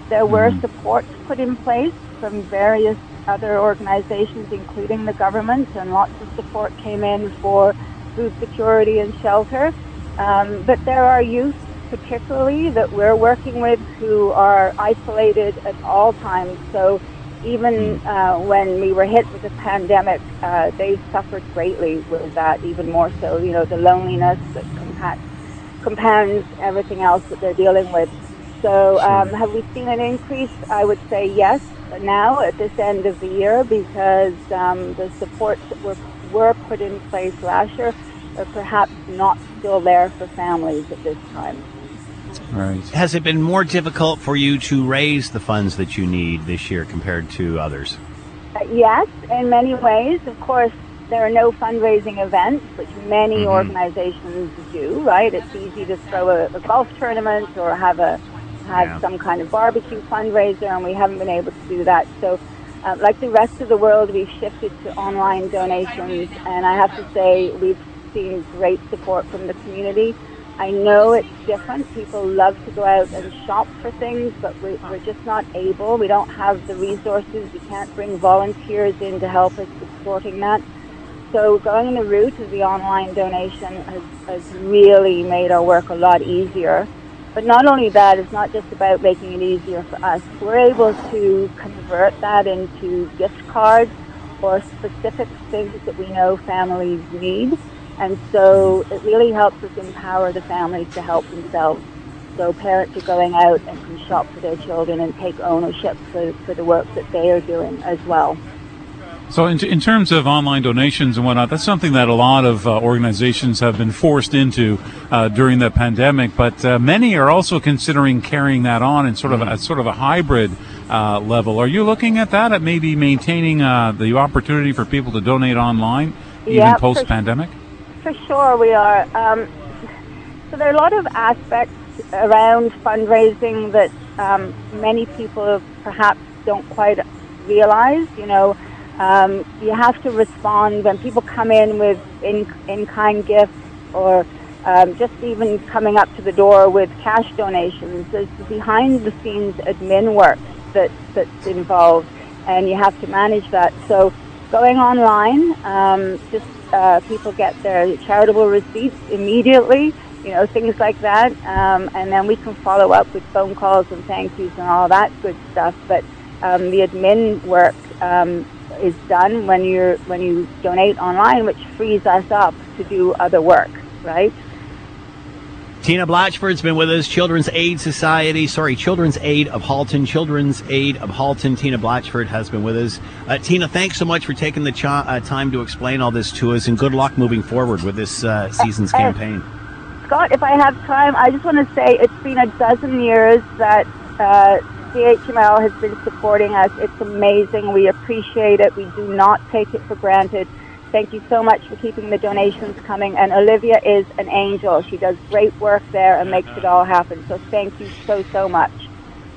There were supports put in place from various other organizations, including the government, and lots of support came in for food security and shelter. Um, but there are youth, particularly, that we're working with who are isolated at all times. So even uh, when we were hit with the pandemic, uh, they suffered greatly with that, even more so. You know, the loneliness that compa- compounds everything else that they're dealing with. So, um, have we seen an increase? I would say yes now at this end of the year because um, the supports that were, were put in place last year are perhaps not still there for families at this time. Right. Has it been more difficult for you to raise the funds that you need this year compared to others? Uh, yes, in many ways. Of course, there are no fundraising events, which many organizations do. Right? It's easy to throw a, a golf tournament or have a have Yeah. some kind of barbecue fundraiser, and we haven't been able to do that. So, uh, like the rest of the world, we've shifted to online donations, and I have to say we've seen great support from the community. I know it's different. People love to go out and shop for things, but we, we're just not able. We don't have the resources. We can't bring volunteers in to help us with sorting that. So going the route of the online donation has, has really made our work a lot easier. But not only that, it's not just about making it easier for us. We're able to convert that into gift cards or specific things that we know families need. And so it really helps us empower the families to help themselves. So parents are going out and can shop for their children and take ownership for, for the work that they are doing as well. So, in, in terms of online donations and whatnot, that's something that a lot of uh, organizations have been forced into uh, during the pandemic. But uh, many are also considering carrying that on in sort of a sort of a hybrid uh, level. Are you looking at that? At maybe maintaining uh, the opportunity for people to donate online, even Yeah, post pandemic? For sure, we are. Um, so there are a lot of aspects around fundraising that um, many people perhaps don't quite realize. You know, um, you have to respond when people come in with in in kind gifts or um, just even coming up to the door with cash donations. There's behind the scenes admin work that that's involved, and you have to manage that. So going online, um, just uh, people get their charitable receipts immediately, you know, things like that, um, and then we can follow up with phone calls and thank yous and all that good stuff. But um, the admin work um, is done when you when you donate online, which frees us up to do other work, right? Tina Blatchford's been with us, Children's Aid Society, sorry, Children's Aid of Halton, Children's Aid of Halton. Tina Blatchford has been with us. Uh, Tina, thanks so much for taking the cha- uh, time to explain all this to us, and good luck moving forward with this uh, season's campaign. Scott, if I have time, I just want to say it's been a dozen years that uh, CHML has been supporting us. It's amazing. We appreciate it. We do not take it for granted. Thank you so much for keeping the donations coming. And Olivia is an angel. She does great work there and makes it all happen. So thank you so, so much.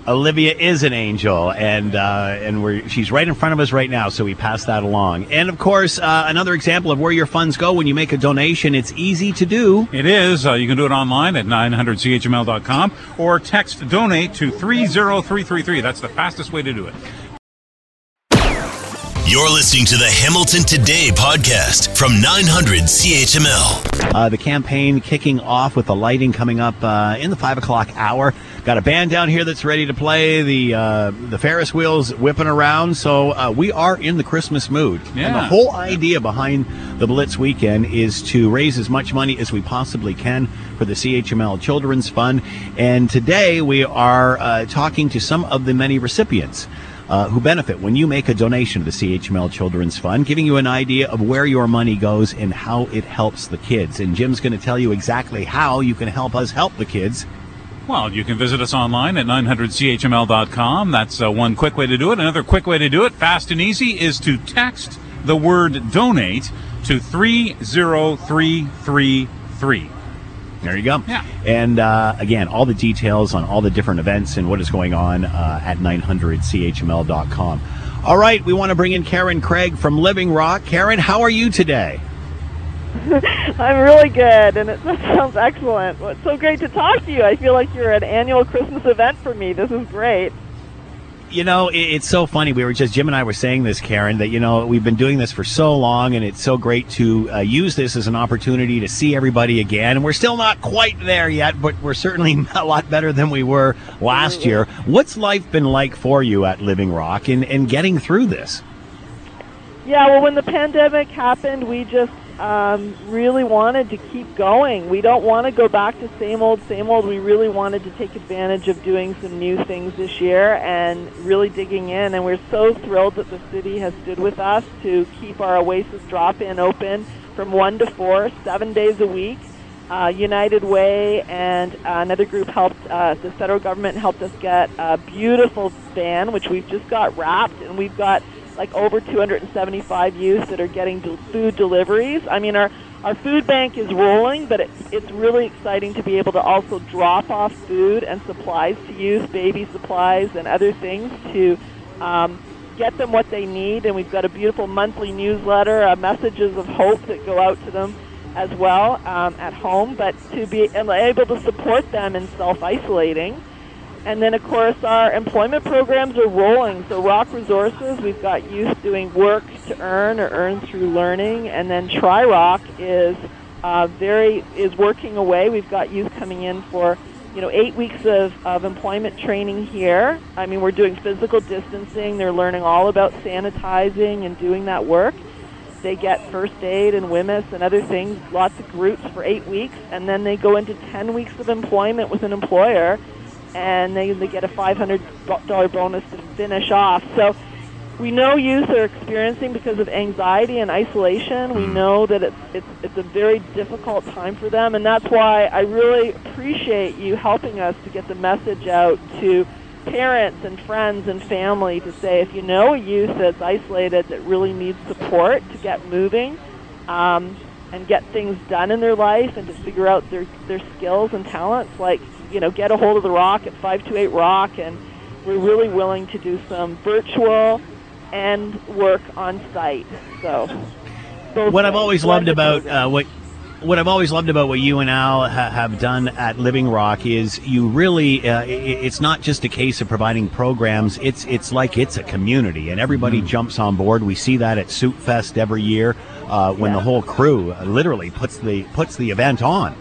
Olivia is an angel, and uh, and we're, she's right in front of us right now, so we pass that along. And of course, uh, another example of where your funds go when you make a donation. It's easy to do. It is. Uh, you can do it online at 900chml.com or text donate to 30333. That's the fastest way to do it. You're listening to the Hamilton Today podcast from 900 CHML. Uh, the campaign kicking off with the lighting coming up uh, in the five o'clock hour. Got a band down here that's ready to play. The uh, the Ferris wheels whipping around. So uh, we are in the Christmas mood. Yeah. And the whole idea behind the Blitz weekend is to raise as much money as we possibly can for the CHML Children's Fund. And today we are uh, talking to some of the many recipients. Uh, who benefit when you make a donation to the CHML Children's Fund, giving you an idea of where your money goes and how it helps the kids. And Jim's going to tell you exactly how you can help us help the kids. Well, you can visit us online at 900chml.com. That's uh, one quick way to do it. Another quick way to do it, fast and easy, is to text the word donate to 30333. There you go. Yeah. And uh, again, all the details on all the different events and what is going on uh, at 900chml.com. All right, we want to bring in Karen Craig from Living Rock. Karen, how are you today? I'm really good, and it sounds excellent. Well, it's so great to talk to you. I feel like you're an annual Christmas event for me. This is great. You know, it, it's so funny. We were just, Jim and I were saying this, Karen, that, you know, we've been doing this for so long, and it's so great to uh, use this as an opportunity to see everybody again. And we're still not quite there yet, but we're certainly a lot better than we were last year. What's life been like for you at Living Rock and, and getting through this? Yeah, well, when the pandemic happened, we just um, really wanted to keep going. We don't want to go back to same old, same old. We really wanted to take advantage of doing some new things this year and really digging in. And we're so thrilled that the city has stood with us to keep our Oasis drop in open from 1 to 4, seven days a week. Uh, United Way and uh, another group helped, uh, the federal government helped us get a beautiful van, which we've just got wrapped, and we've got like over 275 youth that are getting del- food deliveries. I mean, our our food bank is rolling, but it's it's really exciting to be able to also drop off food and supplies to youth, baby supplies and other things to um, get them what they need. And we've got a beautiful monthly newsletter, uh, messages of hope that go out to them as well um, at home, but to be able to support them in self isolating. And then, of course, our employment programs are rolling. So, Rock Resources, we've got youth doing work to earn or earn through learning. And then, Tri Rock is uh, very is working away. We've got youth coming in for you know eight weeks of, of employment training here. I mean, we're doing physical distancing. They're learning all about sanitizing and doing that work. They get first aid and WHMIS and other things, lots of groups for eight weeks, and then they go into 10 weeks of employment with an employer and they, they get a $500 bonus to finish off. So we know youth are experiencing because of anxiety and isolation. We know that it's, it's, it's a very difficult time for them, and that's why I really appreciate you helping us to get the message out to parents and friends and family to say if you know a youth that's isolated that really needs support to get moving um, and get things done in their life and to figure out their, their skills and talents, like you know, get a hold of the Rock at 528 Rock, and we're really willing to do some virtual and work on site. So, what I've always loved about uh, what what I've always loved about what you and Al ha- have done at Living Rock is you really uh, it's not just a case of providing programs it's it's like it's a community and everybody Mm. jumps on board we see that at Soup Fest every year uh, when the whole crew uh, literally puts the puts the event on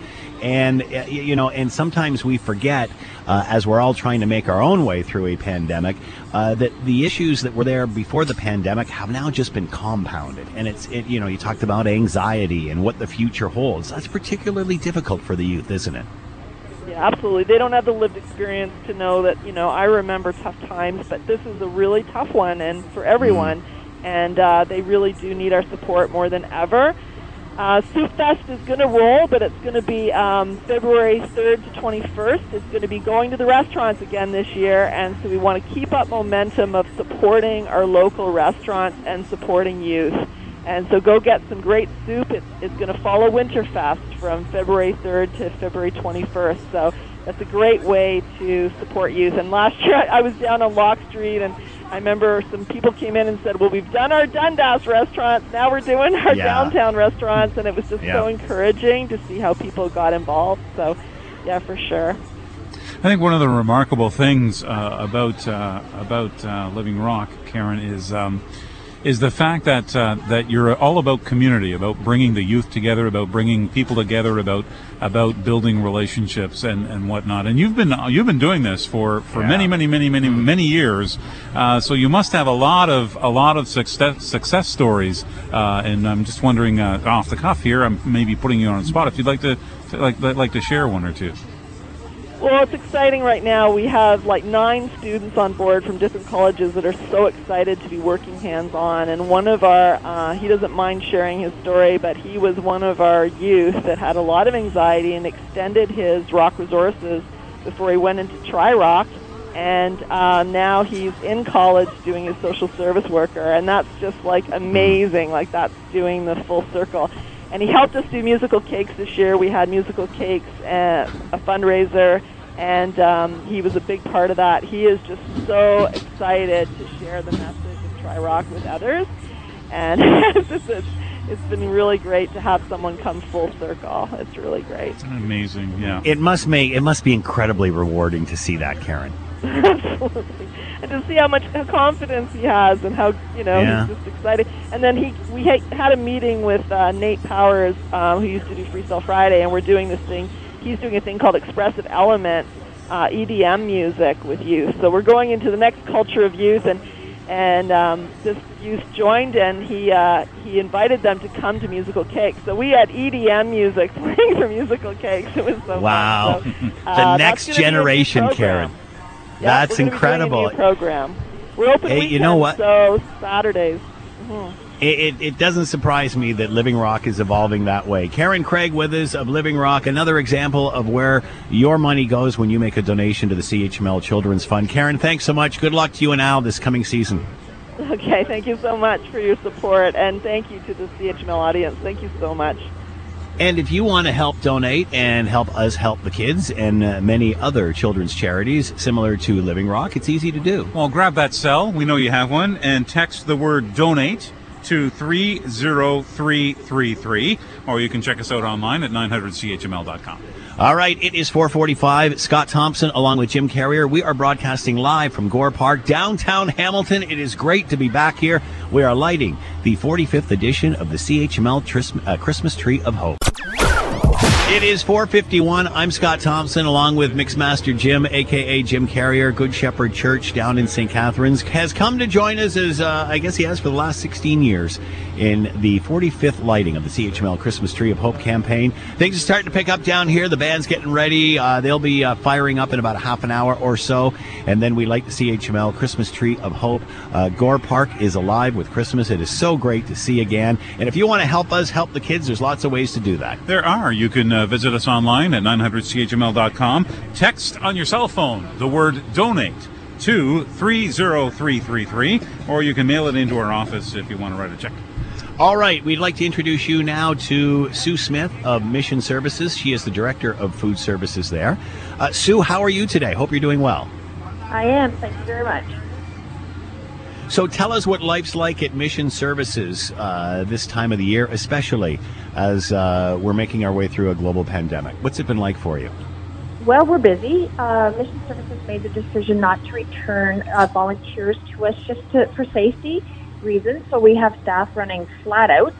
and uh, you know and sometimes we forget uh, as we're all trying to make our own way through a pandemic uh, that the issues that were there before the pandemic have now just been compounded and it's it, you know you talked about anxiety and what the future holds that's particularly difficult for the youth isn't it Yeah, absolutely. They don't have the lived experience to know that, you know, I remember tough times, but this is a really tough one and for everyone. And uh, they really do need our support more than ever. Uh, Soup Fest is going to roll, but it's going to be um, February 3rd to 21st. It's going to be going to the restaurants again this year, and so we want to keep up momentum of supporting our local restaurants and supporting youth. And so go get some great soup. It's, it's going to follow Winterfest from February 3rd to February 21st. So that's a great way to support youth. And last year I was down on Locke Street and I remember some people came in and said, well, we've done our Dundas restaurants. Now we're doing our Yeah. downtown restaurants. And it was just Yeah. so encouraging to see how people got involved. So, yeah, for sure. I think one of the remarkable things uh, about uh, about uh, Living Rock, Karen, is um, is the fact that uh, that you're all about community, about bringing the youth together, about bringing people together, about about building relationships and, and whatnot. And you've been you've been doing this for, for Yeah. many many many many many years. Uh, so you must have a lot of a lot of success success stories. Uh, and I'm just wondering uh, off the cuff here, I'm maybe putting you on the spot if you'd like to, to like like to share one or two. Well, it's exciting right now. We have like nine students on board from different colleges that are so excited to be working hands on. And one of our, uh, he doesn't mind sharing his story, but he was one of our youth that had a lot of anxiety and extended his rock resources before he went into Tri Rock. And uh, now he's in college doing his social service worker. And that's just like amazing. Like that's doing the full circle and he helped us do musical cakes this year. We had musical cakes, uh, a fundraiser, and um, he was a big part of that. He is just so excited to share the message of Try Rock with others, and it's, just- it's, it's been really great to have someone come full circle. It's really great. It's Amazing, yeah. It must make it must be incredibly rewarding to see that, Karen. Absolutely. And to see how much how confidence he has and how, you know, Yeah. he's just excited. And then he we had a meeting with uh, Nate Powers, um, who used to do Freestyle Friday, and we're doing this thing. He's doing a thing called Expressive Element uh, EDM music with youth. So we're going into the next culture of youth, and and um, this youth joined, and he uh, he invited them to come to musical cakes. So we had EDM music playing for musical cakes. It was so Wow. So, the uh, that's next gonna be a new generation. Karen. Yeah, That's we're gonna be doing a incredible. program. We're open Hey, weekends, you know what? So Saturdays. Mhm. It, it, it doesn't surprise me that Living Rock is evolving that way. Karen Craig with us of Living Rock, another example of where your money goes when you make a donation to the CHML Children's Fund. Karen, thanks so much. Good luck to you and Al this coming season. Okay, thank you so much for your support, and thank you to the CHML audience. Thank you so much. And if you want to help donate and help us help the kids and uh, many other children's charities similar to Living Rock, it's easy to do. Well, grab that cell. We know you have one, and text the word donate to 30333, or you can check us out online at 900chml.com. All right, it is 445. Scott Thompson along with Jim Carrier. We are broadcasting live from Gore Park, downtown Hamilton. It is great to be back here. We are lighting the 45th edition of the CHML Tris- uh, Christmas Tree of Hope. It is 451. I'm Scott Thompson along with Mixmaster Jim, aka Jim Carrier, Good Shepherd Church down in St. Catharines, has come to join us as uh, I guess he has for the last 16 years in the 45th lighting of the CHML Christmas Tree of Hope campaign. Things are starting to pick up down here. The band's getting ready. Uh, they'll be uh, firing up in about a half an hour or so. And then we light the CHML Christmas Tree of Hope. Uh, Gore Park is alive with Christmas. It is so great to see again. And if you want to help us help the kids, there's lots of ways to do that. There are. You can uh, visit us online at 900chml.com. Text on your cell phone the word donate to 30333, or you can mail it into our office if you want to write a check. All right, we'd like to introduce you now to Sue Smith of Mission Services. She is the director of food services there. Uh, Sue, how are you today? Hope you're doing well. I am. Thank you very much. So tell us what life's like at Mission Services uh, this time of the year, especially as uh, we're making our way through a global pandemic. What's it been like for you? Well, we're busy. Uh, Mission Services made the decision not to return uh, volunteers to us just to, for safety reasons. So we have staff running flat out,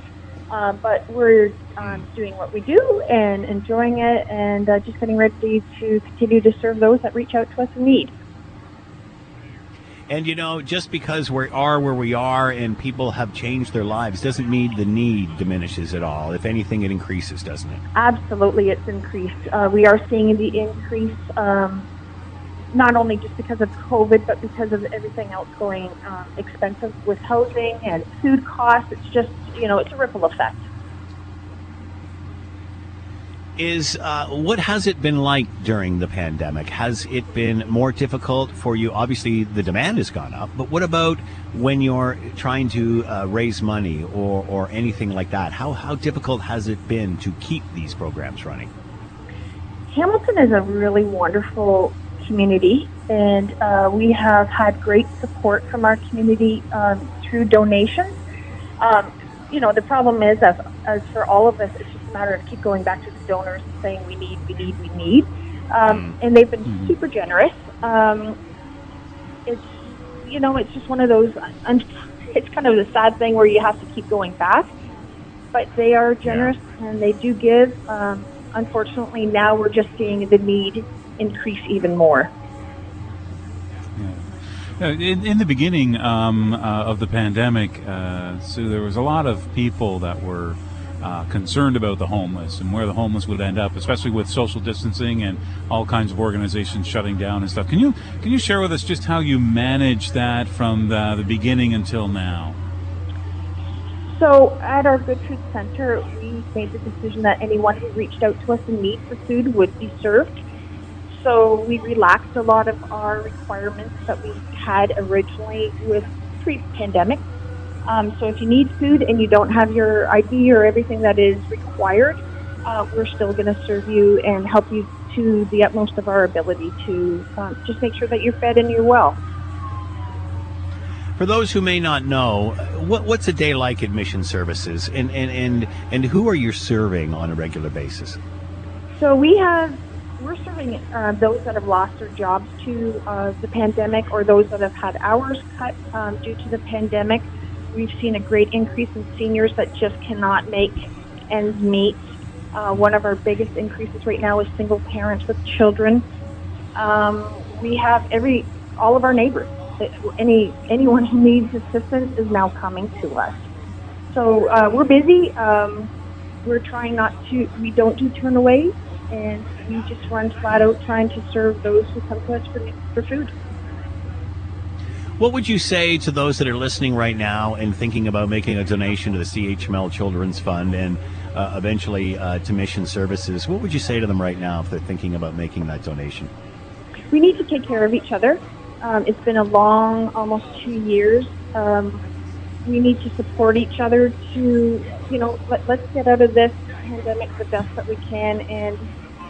uh, but we're um, doing what we do and enjoying it, and uh, just getting ready to continue to serve those that reach out to us in need. And you know, just because we are where we are and people have changed their lives doesn't mean the need diminishes at all. If anything, it increases, doesn't it? Absolutely, it's increased. Uh, we are seeing the increase, um, not only just because of COVID, but because of everything else going um, expensive with housing and food costs. It's just, you know, it's a ripple effect. Is uh, what has it been like during the pandemic? Has it been more difficult for you? Obviously, the demand has gone up, but what about when you're trying to uh, raise money or, or anything like that? How, how difficult has it been to keep these programs running? Hamilton is a really wonderful community, and uh, we have had great support from our community um, through donations. Um, you know, the problem is, as, as for all of us, it's matter of keep going back to the donors and saying we need, we need, we need. Um, and they've been super generous. Um, it's, you know, it's just one of those, un- it's kind of the sad thing where you have to keep going back. But they are generous and they do give. Um, unfortunately, now we're just seeing the need increase even more. In, in the beginning um, uh, of the pandemic, uh, so there was a lot of people that were uh, concerned about the homeless and where the homeless would end up, especially with social distancing and all kinds of organizations shutting down and stuff. Can you can you share with us just how you manage that from the, the beginning until now? So at our Good Food Center, we made the decision that anyone who reached out to us in need for food would be served. So we relaxed a lot of our requirements that we had originally with pre-pandemic. Um, so if you need food and you don't have your ID or everything that is required, uh, we're still going to serve you and help you to the utmost of our ability to um, just make sure that you're fed and you're well. For those who may not know, what, what's a day like at Mission Services, and, and, and, and who are you serving on a regular basis? So we have we're serving uh, those that have lost their jobs to uh, the pandemic or those that have had hours cut um, due to the pandemic. We've seen a great increase in seniors that just cannot make ends meet. Uh, one of our biggest increases right now is single parents with children. Um, we have every all of our neighbors. Any anyone who needs assistance is now coming to us. So uh, we're busy. Um, we're trying not to. We don't do turnaways and we just run flat out trying to serve those who come to us for, for food. What would you say to those that are listening right now and thinking about making a donation to the CHML Children's Fund and uh, eventually uh, to Mission Services? What would you say to them right now if they're thinking about making that donation? We need to take care of each other. Um, it's been a long, almost two years. Um, we need to support each other to, you know, let, let's get out of this pandemic the best that we can, and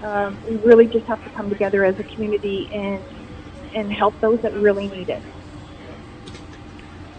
um, we really just have to come together as a community and and help those that really need it.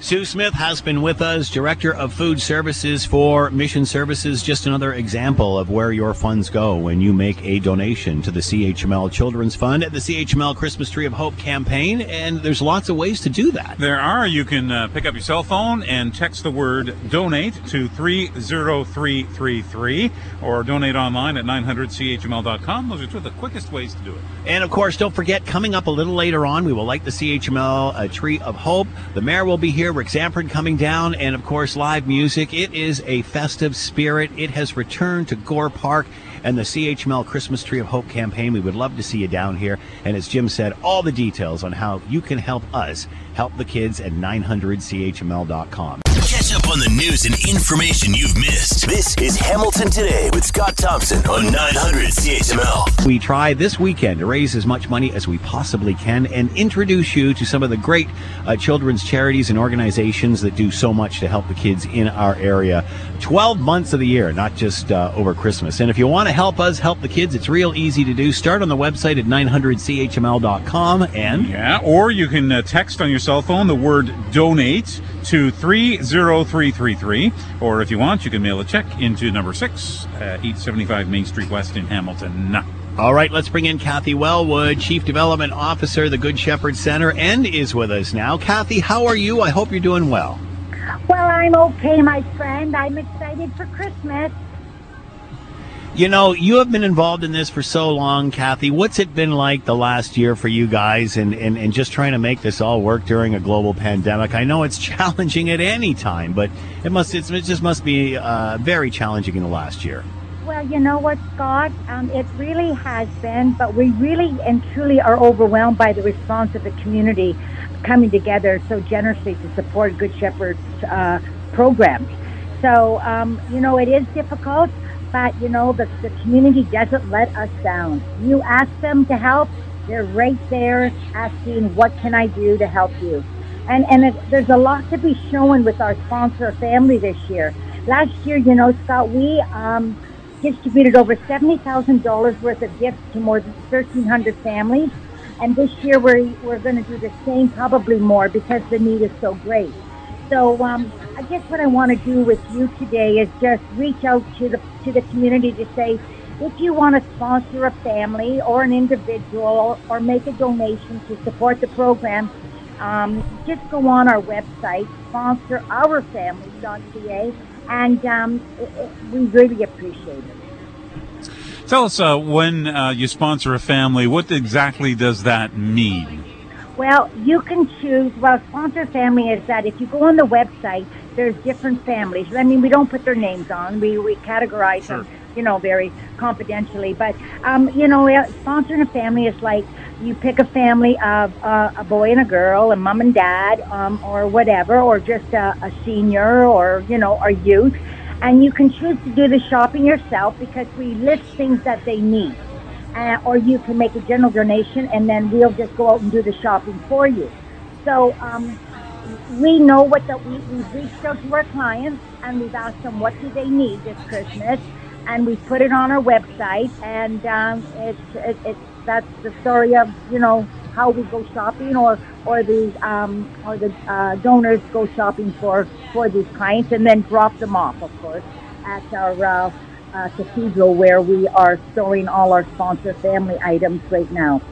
Sue Smith has been with us, Director of Food Services for Mission Services. Just another example of where your funds go when you make a donation to the CHML Children's Fund at the CHML Christmas Tree of Hope campaign. And there's lots of ways to do that. There are. You can uh, pick up your cell phone and text the word donate to 30333 or donate online at 900chml.com. Those are two of the quickest ways to do it. And of course, don't forget, coming up a little later on, we will light the CHML uh, Tree of Hope. The mayor will be here, Rick Zamperin coming down, and of course, live music. It is a festive spirit. It has returned to Gore Park and the CHML Christmas Tree of Hope campaign. We would love to see you down here. And as Jim said, all the details on how you can help us help the kids at 900chml.com. Catch up on the news and information you've missed. This is Hamilton Today with Scott Thompson on 900 CHML. We try this weekend to raise as much money as we possibly can and introduce you to some of the great uh, children's charities and organizations that do so much to help the kids in our area. 12 months of the year, not just uh, over Christmas. And if you want to help us help the kids, it's real easy to do. Start on the website at 900chml.com and. Yeah, or you can uh, text on your cell phone the word donate to 30333. Or if you want, you can mail a check into number 6, uh, 875 Main Street West in Hamilton. All right, let's bring in Kathy Wellwood, Chief Development Officer, the Good Shepherd Center, and is with us now. Kathy, how are you? I hope you're doing well. Well, I'm okay, my friend. I'm excited for Christmas. You know, you have been involved in this for so long, Kathy. What's it been like the last year for you guys and, and, and just trying to make this all work during a global pandemic? I know it's challenging at any time, but it must it just must be uh, very challenging in the last year. Well, you know what, Scott? Um, it really has been, but we really and truly are overwhelmed by the response of the community coming together so generously to support Good Shepherd's uh, programs. So, um, you know, it is difficult, but, you know, the, the community doesn't let us down. You ask them to help, they're right there asking, what can I do to help you? And, and it, there's a lot to be shown with our sponsor family this year. Last year, you know, Scott, we um, distributed over $70,000 worth of gifts to more than 1,300 families. And this year we're, we're going to do the same, probably more, because the need is so great. So um, I guess what I want to do with you today is just reach out to the to the community to say, if you want to sponsor a family or an individual or make a donation to support the program, um, just go on our website, sponsor ourfamily.ca, and um, it, it, we really appreciate it. Tell us uh, when uh, you sponsor a family, what exactly does that mean? Well, you can choose. Well, sponsor family is that if you go on the website, there's different families. I mean, we don't put their names on. We we categorize sure. them, you know, very confidentially. But um, you know, sponsoring a family is like you pick a family of uh, a boy and a girl, a mom and dad, um, or whatever, or just a, a senior, or you know, a youth, and you can choose to do the shopping yourself because we list things that they need uh, or you can make a general donation and then we'll just go out and do the shopping for you. So um, we know what the, we, we've reached out to our clients and we've asked them what do they need this Christmas and we've put it on our website and um, it's, it, it's that's the story of you know how we go shopping or or the um, or the uh, donors go shopping for for these clients and then drop them off of course at our uh, uh, Cathedral where we are storing all our sponsor family items right now.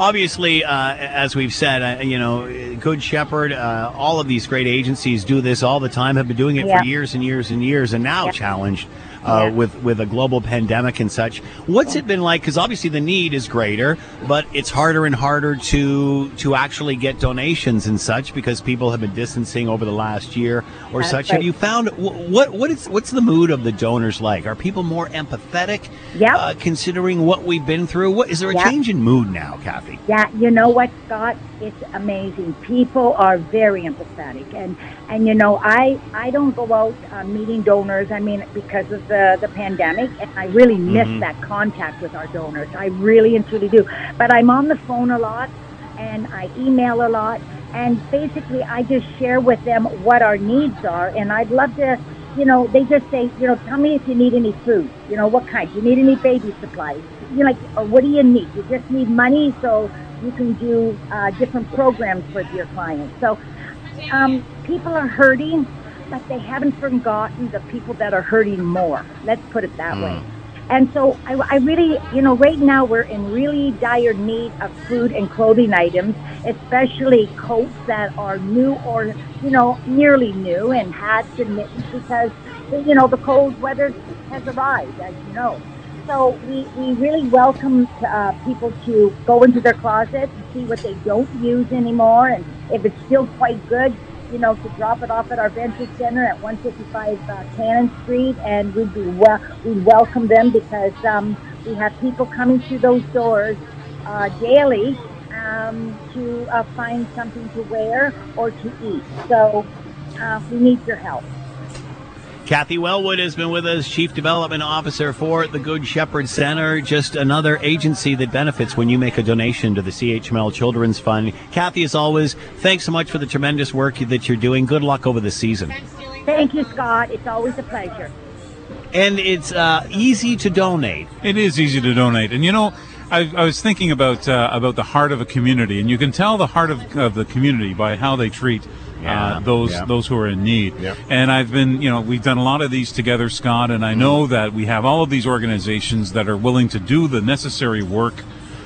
Obviously, uh, as we've said, uh, you know, Good Shepherd, uh, all of these great agencies do this all the time, have been doing it yeah. for years and years and years, and now yeah. challenged uh, yeah. with with a global pandemic and such. What's it been like? Because obviously the need is greater, but it's harder and harder to to actually get donations and such because people have been distancing over the last year or That's such. Right. Have you found what what is what's the mood of the donors like? Are people more empathetic? Yeah. Uh, considering what we've been through, what is there a yep. change in mood now, Kathy? Yeah, you know what, Scott? It's amazing. People are very empathetic, and and you know, I I don't go out uh, meeting donors. I mean, because of the the pandemic, and I really miss mm-hmm. that contact with our donors. I really and truly do. But I'm on the phone a lot, and I email a lot, and basically I just share with them what our needs are, and I'd love to. You know, they just say, you know, tell me if you need any food. You know, what kind? Do you need any baby supplies? You know, like, or what do you need? You just need money, so you can do uh, different programs with your clients. So um, people are hurting, but they haven't forgotten the people that are hurting more. Let's put it that mm. way. And so I, I, really, you know, right now we're in really dire need of food and clothing items, especially coats that are new or, you know, nearly new and hats and mittens because, you know, the cold weather has arrived, as you know. So we, we really welcome uh, people to go into their closets and see what they don't use anymore. And if it's still quite good, you know, to drop it off at our Venture Center at 155 uh, Cannon Street. And we'd be we'd welcome them because um, we have people coming through those doors uh, daily um, to uh, find something to wear or to eat. So uh, we need your help. Kathy Wellwood has been with us, Chief Development Officer for the Good Shepherd Center. Just another agency that benefits when you make a donation to the CHML Children's Fund. Kathy, as always, thanks so much for the tremendous work that you're doing. Good luck over the season. Thank you, Scott. It's always a pleasure. And it's uh, easy to donate. It is easy to donate. And you know, I, I, was thinking about uh, about the heart of a community, and you can tell the heart of, of the community by how they treat yeah, uh, those yeah. those who are in need. Yep. And I've been, you know, we've done a lot of these together, Scott, and I know mm. that we have all of these organizations that are willing to do the necessary work.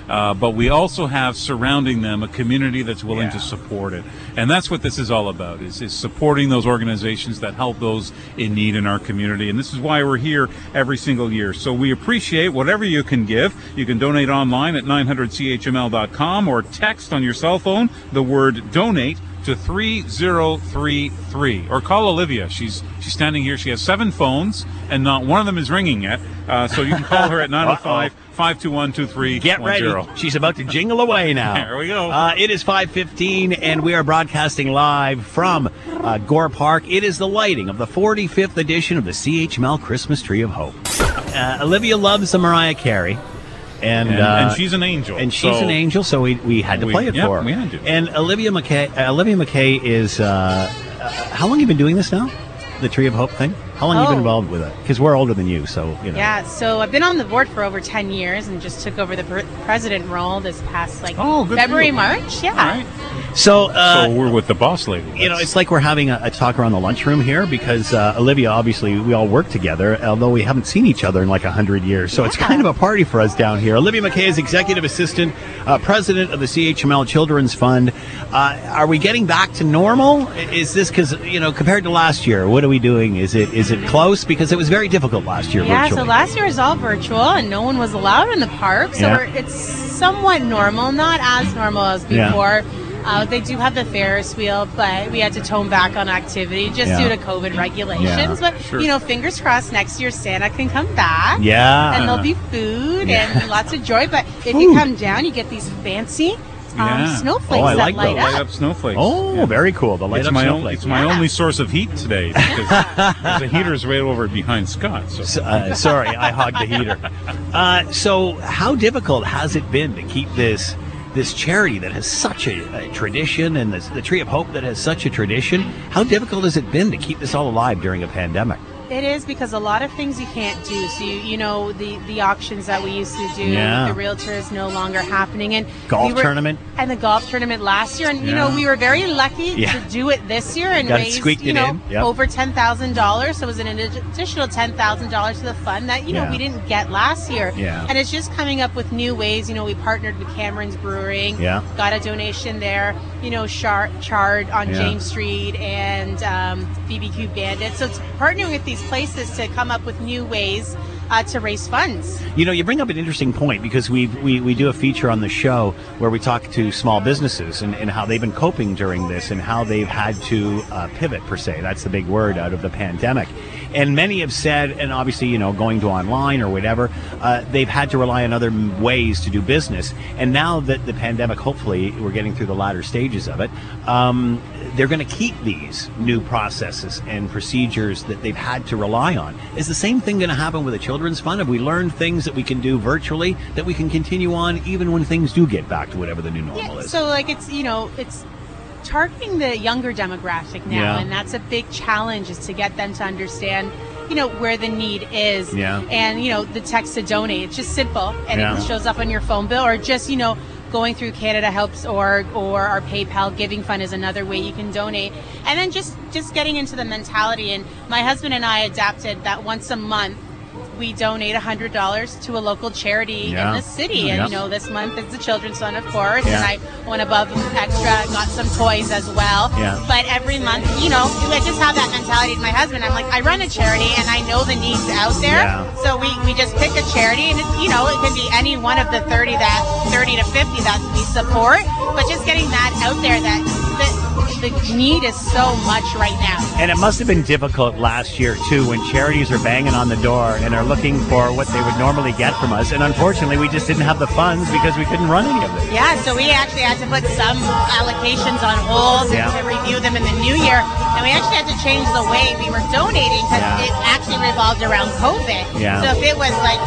Uh, but we also have surrounding them a community that's willing yeah. to support it, and that's what this is all about: is, is supporting those organizations that help those in need in our community. And this is why we're here every single year. So we appreciate whatever you can give. You can donate online at 900chml.com or text on your cell phone the word donate to 3033 or call Olivia. She's she's standing here. She has seven phones and not one of them is ringing yet. Uh, so you can call her at 905 521 2310. Get ready. She's about to jingle away now. there we go. Uh, it is 515 and we are broadcasting live from uh, Gore Park. It is the lighting of the 45th edition of the CHML Christmas Tree of Hope. Uh, Olivia loves the Mariah Carey. And, and, uh, and, she's an angel. And she's so an angel, so we, we had to we, play it yeah, for her. We had to. And Olivia McKay, uh, Olivia McKay is, uh, uh, how long have you been doing this now? The Tree of Hope thing? How long have you been Oh. involved with it? Because we're older than you, so you know. Yeah, so I've been on the board for over 10 years and just took over the pre- president role this past like Oh, February, you. March. Yeah. So, uh, so we're with the boss lady. You know, it's like we're having a, a talk around the lunchroom here because uh, Olivia, obviously, we all work together, although we haven't seen each other in like a hundred years. So it's kind of a party for us down here. Olivia McKay is executive assistant, uh, president of the CHML Children's Fund. Uh, are we getting back to normal? Is this because you know compared to last year? What are we doing? Is it is it close? Because it was very difficult last year. Yeah, virtually. so last year was all virtual and no one was allowed in the park. So Yeah. it's somewhat normal, not as normal as Yeah. before. Uh, they do have the Ferris wheel, but we had to tone back on activity just Yeah. due to COVID regulations. Yeah, but, sure. you know, fingers crossed next year Santa can come back. Yeah. And there'll be food Yeah. and lots of joy. But if you come down, you get these fancy um, Yeah. snowflakes Oh, I that like light those. up. Light up snowflakes. Oh, very cool. The light it's up my snowflakes. Only, it's my only source of heat today because the heater's right over behind Scott. So. Uh, sorry, I hogged the heater. Uh, so, how difficult has it been to keep this this charity that has such a, a tradition and this, the Tree of Hope that has such a tradition? How difficult has it been to keep this all alive during a pandemic? It is because a lot of things you can't do. So you, you know the the auctions that we used to do, Yeah. the realtor is no longer happening, and Golf we were- tournament? and the golf tournament last year, and you know we were very lucky Yeah. to do it this year and raise you know. Yep. over ten thousand dollars. So it was an additional ten thousand dollars to the fund that you know Yeah. we didn't get last year. Yeah. and it's just coming up with new ways. You know we partnered with Cameron's Brewing. Yeah. got a donation there. You know, Char- Chard on Yeah. James Street and um, BBQ Bandit. So it's partnering with these places to come up with new ways uh, to raise funds. You know, you bring up an interesting point because we we we do a feature on the show where we talk to small businesses and, and how they've been coping during this and how they've had to uh, pivot per se. That's the big word out of the pandemic. And many have said, and obviously, you know, going to online or whatever, uh, they've had to rely on other ways to do business. And now that the pandemic, hopefully, we're getting through the latter stages of it, um, they're going to keep these new processes and procedures that they've had to rely on. Is the same thing going to happen with a children's fund? Have we learned things that we can do virtually that we can continue on even when things do get back to whatever the new normal is? So like it's you know it's targeting the younger demographic now, Yeah. and that's a big challenge is to get them to understand. You know where the need is, Yeah. and you know the text to donate. It's just simple, and Yeah. it shows up on your phone bill, or just you know going through Canada Helps org or our PayPal Giving Fund is another way you can donate, and then just just getting into the mentality. And my husband and I adapted that once a month we donate $100 to a local charity Yeah. in the city. And, Yeah. you know, this month is the Children's Fund, of course. Yeah. And I went above extra, got some toys as well. Yeah. But every month, you know, I just have that mentality my husband. I'm like, I run a charity and I know the needs out there. So we, we just pick a charity and, it's, you know, it can be any one of the 30 that, 30 to 50 that we support. But just getting that out there that the, the need is so much right now. And it must have been difficult last year too when charities are banging on the door and are looking for what they would normally get from us. And unfortunately, we just didn't have the funds because we couldn't run any of it. Yeah, so we actually had to put some allocations on hold Yeah. and to review them in the new year. And we actually had to change the way we were donating because Yeah. it actually revolved around COVID. Yeah. So if it was like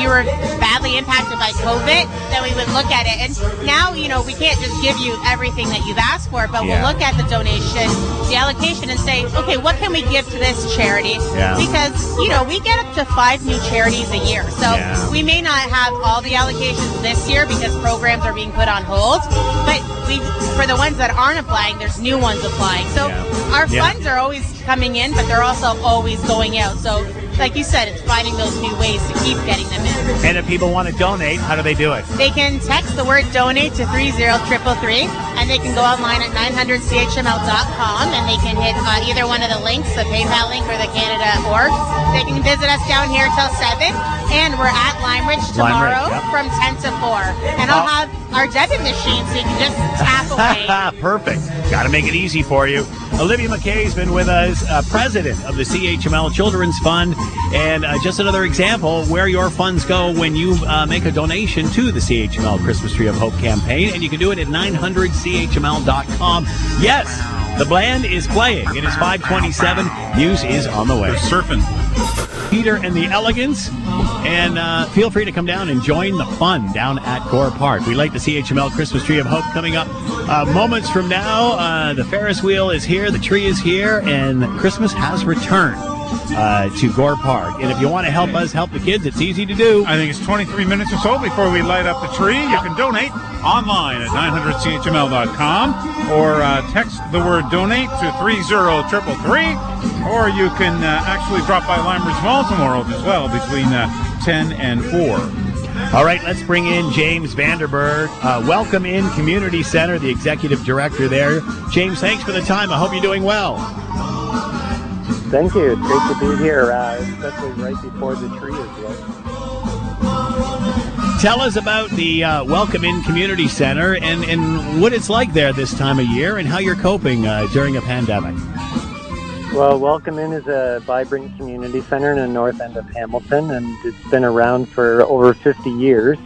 you were badly impacted by COVID, then we would look at it. And now, you know, we can't just give you everything that you've asked for, but Yeah. we'll look at the donation, the allocation, and say, okay, what can we give to this charity? Yeah. Because, you know, we get up to five new charities a year. So Yeah. we may not have all the allocations this year because programs are being put on hold, but we, for the ones that aren't applying, there's new ones applying. So Yeah. our Yeah. funds are always coming in, but they're also always going out. So, like you said, it's finding those new ways to keep getting them in. And if people want to donate, how do they do it? They can text the word donate to 30333 and they can go online at 900chml.com and they can hit uh, either one of the links, the PayPal link or the Canada org. They can visit us down here till 7 and we're at Lime Ridge Lime Ridge, tomorrow yep. from 10 to 4. And I'll have our debit machine so you can just tap away. Perfect. Got to make it easy for you. Olivia McKay's been with us, uh, president of the CHML Children's Fund, and uh, just another example where your funds go when you uh, make a donation to the CHML Christmas Tree of Hope campaign, and you can do it at 900chml.com. Yes, the band is playing. It is 527. News is on the way. They're surfing. Peter and the Elegants. And uh, feel free to come down and join the fun down at Gore Park. We like the CHML Christmas Tree of Hope coming up uh, moments from now. Uh, the Ferris wheel is here, the tree is here, and Christmas has returned. uh, to Gore Park. And if you want to help us help the kids, it's easy to do. I think it's 23 minutes or so before we light up the tree. You can donate online at 900chml.com or uh, text the word donate to 30333 or you can uh, actually drop by Lime Ridge Mall tomorrow as well between uh, 10 and 4. All right, let's bring in James Vanderberg. Uh, Welcome Inn Community Center, the executive director there. James, thanks for the time. I hope you're doing well. Thank you. It's great to be here, uh, especially right before the tree is lit. Tell us about the uh, Welcome Inn Community Center and, and what it's like there this time of year and how you're coping uh, during a pandemic. Well, Welcome Inn is a vibrant community center in the north end of Hamilton, and it's been around for over 50 years.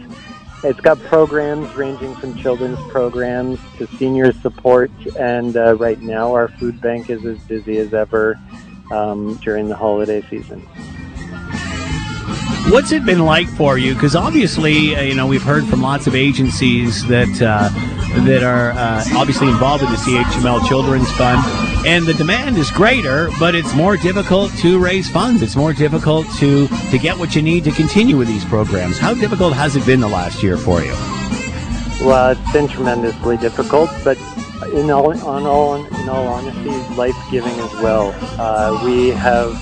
It's got programs ranging from children's programs to senior support, and uh, right now our food bank is as busy as ever um, during the holiday season. What's it been like for you? Because obviously, uh, you know, we've heard from lots of agencies that uh, that are uh, obviously involved with the CHML Children's Fund, and the demand is greater, but it's more difficult to raise funds. It's more difficult to to get what you need to continue with these programs. How difficult has it been the last year for you? Well, it's been tremendously difficult, but in all, on all, in all honesty, life giving as well. Uh, we have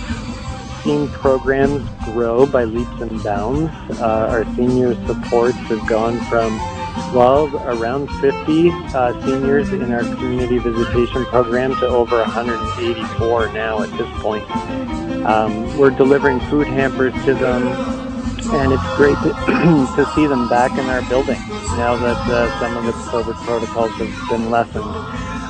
seen programs grow by leaps and bounds. Uh, our senior supports have gone from, well, around 50 uh, seniors in our community visitation program to over 184 now at this point. Um, we're delivering food hampers to them, and it's great to, to see them back in our building now that uh, some of the COVID protocols have been lessened.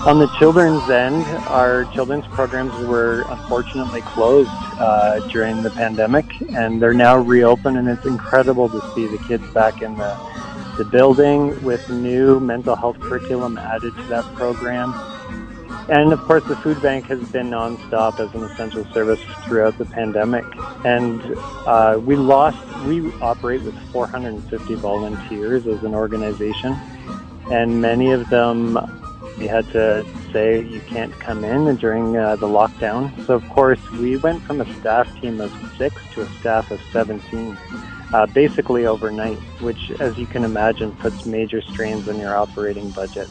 On the children's end, our children's programs were unfortunately closed uh, during the pandemic, and they're now reopened. And it's incredible to see the kids back in the the building with new mental health curriculum added to that program. And of course, the food bank has been nonstop as an essential service throughout the pandemic. And uh, we lost, we operate with 450 volunteers as an organization, and many of them we had to say you can't come in during uh, the lockdown. So, of course, we went from a staff team of six to a staff of 17, uh, basically overnight, which, as you can imagine, puts major strains on your operating budget.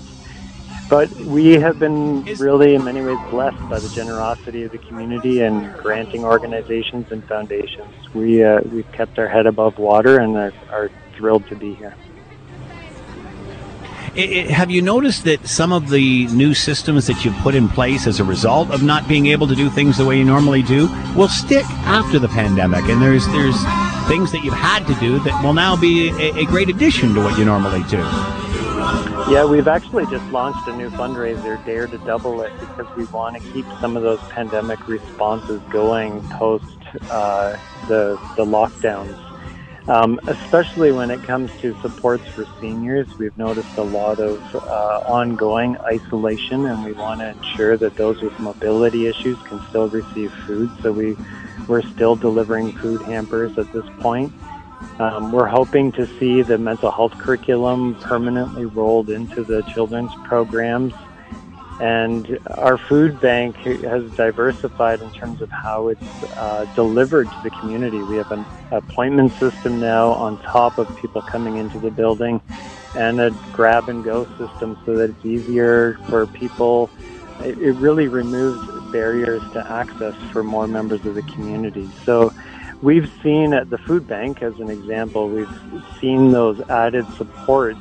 But we have been really, in many ways, blessed by the generosity of the community and granting organizations and foundations. We, uh, we've kept our head above water and are, are thrilled to be here. It, it, have you noticed that some of the new systems that you've put in place as a result of not being able to do things the way you normally do will stick after the pandemic? And there's there's things that you've had to do that will now be a, a great addition to what you normally do. Yeah, we've actually just launched a new fundraiser, Dare to Double It, because we want to keep some of those pandemic responses going post uh, the the lockdowns. Um, especially when it comes to supports for seniors, we've noticed a lot of uh, ongoing isolation, and we want to ensure that those with mobility issues can still receive food. So we we're still delivering food hampers at this point. Um, we're hoping to see the mental health curriculum permanently rolled into the children's programs and our food bank has diversified in terms of how it's uh, delivered to the community. We have an appointment system now on top of people coming into the building and a grab and go system so that it's easier for people. It, it really removes barriers to access for more members of the community. So we've seen at the food bank, as an example, we've seen those added supports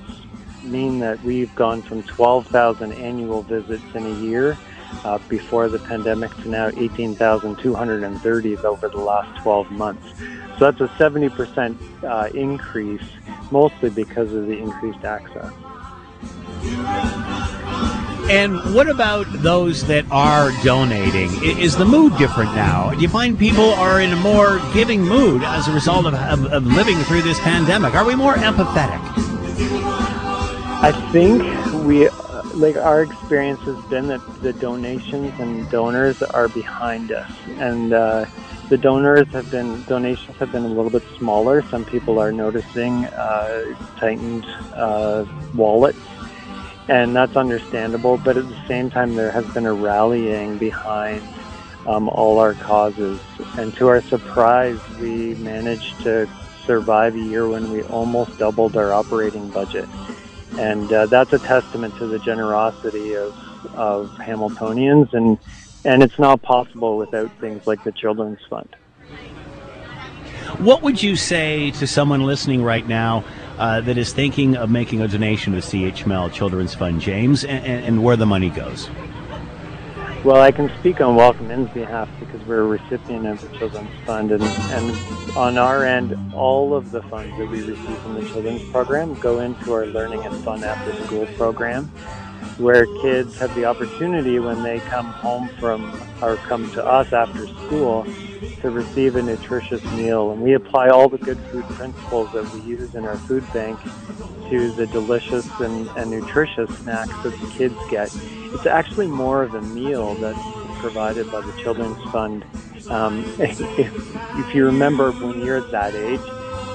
mean that we've gone from 12,000 annual visits in a year uh, before the pandemic to now 18,230 over the last 12 months. So that's a 70% uh, increase, mostly because of the increased access. And what about those that are donating? Is the mood different now? Do you find people are in a more giving mood as a result of, of, of living through this pandemic? Are we more empathetic? I think we, like, our experience has been that the donations and donors are behind us, and uh, the donors have been donations have been a little bit smaller. Some people are noticing uh, tightened uh, wallets, and that's understandable. But at the same time, there has been a rallying behind um, all our causes. And to our surprise, we managed to survive a year when we almost doubled our operating budget. And uh, that's a testament to the generosity of, of Hamiltonians. And, and it's not possible without things like the Children's Fund. What would you say to someone listening right now uh, that is thinking of making a donation to CHML Children's Fund, James, and, and where the money goes? Well, I can speak on Welcome Inn's behalf because we're a recipient of the Children's Fund, and, and on our end, all of the funds that we receive from the Children's Program go into our Learning and Fun After School program, where kids have the opportunity when they come home from or come to us after school to receive a nutritious meal. And we apply all the good food principles that we use in our food bank to the delicious and, and nutritious snacks that the kids get. It's actually more of a meal that's provided by the Children's Fund. Um, if, if you remember when you're at that age,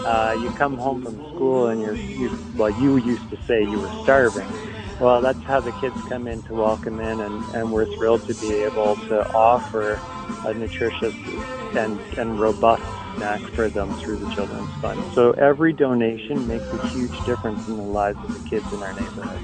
uh, you come home from school and you're, you, well, you used to say you were starving. Well, that's how the kids come in to Welcome Inn, and, and we're thrilled to be able to offer a nutritious and, and robust snack for them through the Children's Fund. So every donation makes a huge difference in the lives of the kids in our neighborhood.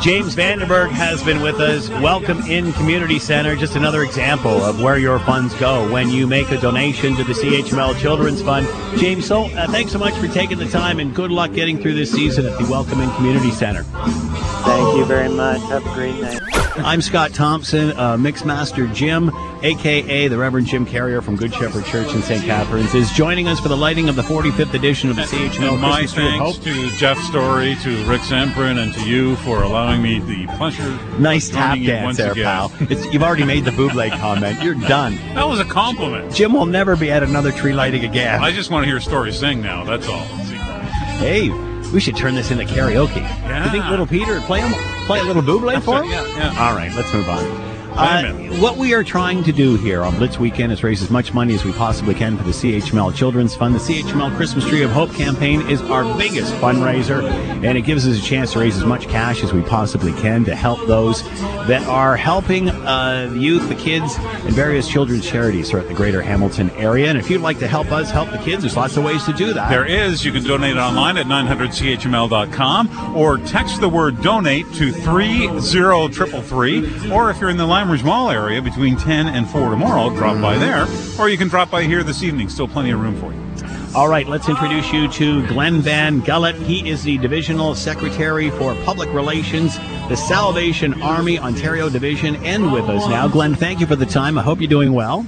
James Vandenberg has been with us. Welcome Inn Community Center. Just another example of where your funds go when you make a donation to the CHML Children's Fund. James, so uh, thanks so much for taking the time and good luck getting through this season at the Welcome Inn Community Center. Thank you very much. Have a great night. I'm Scott Thompson, uh, Mixmaster Jim, aka the Reverend Jim Carrier from Good Shepherd Church in St. Catharines, is joining us for the lighting of the 45th edition of the CHML And my Christmas thanks Hope. to Jeff Story, to Rick Zamperin, and to you for allowing me the pleasure. Nice tap dance once there, again. pal. It's, you've already made the Buble comment. You're done. That was a compliment. Jim will never be at another tree lighting again. I just want to hear stories sing now. That's all. Hey, we should turn this into karaoke. Do you think little Peter play him, play a little Buble for him? Yeah, yeah. All right, let's move on. Uh, what we are trying to do here on Blitz Weekend is raise as much money as we possibly can for the CHML Children's Fund. The CHML Christmas Tree of Hope campaign is our biggest fundraiser, and it gives us a chance to raise as much cash as we possibly can to help those that are helping uh, the youth, the kids, and various children's charities throughout the greater Hamilton area. And if you'd like to help us help the kids, there's lots of ways to do that. There is. You can donate online at 900CHML.com or text the word donate to 30333. Or if you're in the Lime Ridge Mall area between 10 and 4 tomorrow, drop by there. Or you can drop by here this evening. Still plenty of room for you. All right, let's introduce you to Glenn Van Gulik. He is the Divisional Secretary for Public Relations, the Salvation Army Ontario Division, and with us now. Glenn, thank you for the time. I hope you're doing well.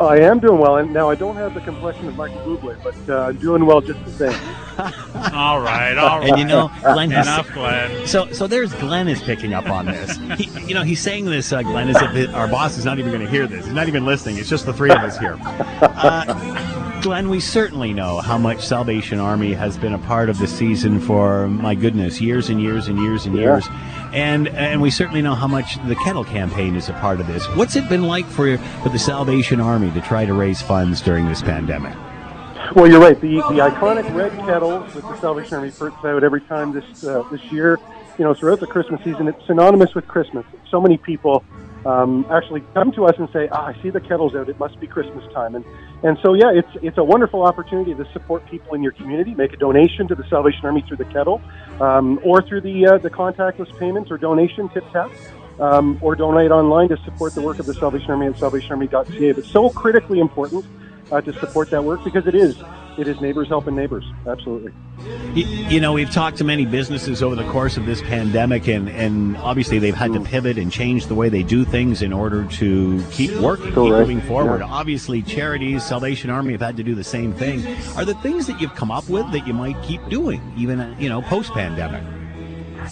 I am doing well, and now I don't have the complexion of Michael Bublé, but uh, I'm doing well just the same. all right, all right. And you know, Glenn, he's- Enough, Glenn. So, so there's Glenn is picking up on this. He, you know, he's saying this, uh, Glenn, as if it, our boss is not even going to hear this. He's not even listening. It's just the three of us here. Uh, Glenn, we certainly know how much Salvation Army has been a part of the season for my goodness, years and years and years and Yeah. years. And and we certainly know how much the Kettle campaign is a part of this. What's it been like for for the Salvation Army to try to raise funds during this pandemic? Well, you're right. The the iconic red kettle that the Salvation Army puts out every time this uh, this year, you know, throughout the Christmas season, it's synonymous with Christmas. So many people um, actually come to us and say, ah, "I see the kettles out. It must be Christmas time." And and so yeah, it's it's a wonderful opportunity to support people in your community. Make a donation to the Salvation Army through the kettle, um, or through the uh, the contactless payments or donation tip tap. Um, or donate online to support the work of the Salvation Army at salvationarmy.ca. But so critically important uh, to support that work because it is it is neighbors helping neighbors. Absolutely. You, you know, we've talked to many businesses over the course of this pandemic, and, and obviously they've had to mm. pivot and change the way they do things in order to keep working, keep moving forward. Yeah. Obviously, charities, Salvation Army have had to do the same thing. Are the things that you've come up with that you might keep doing, even you know, post pandemic?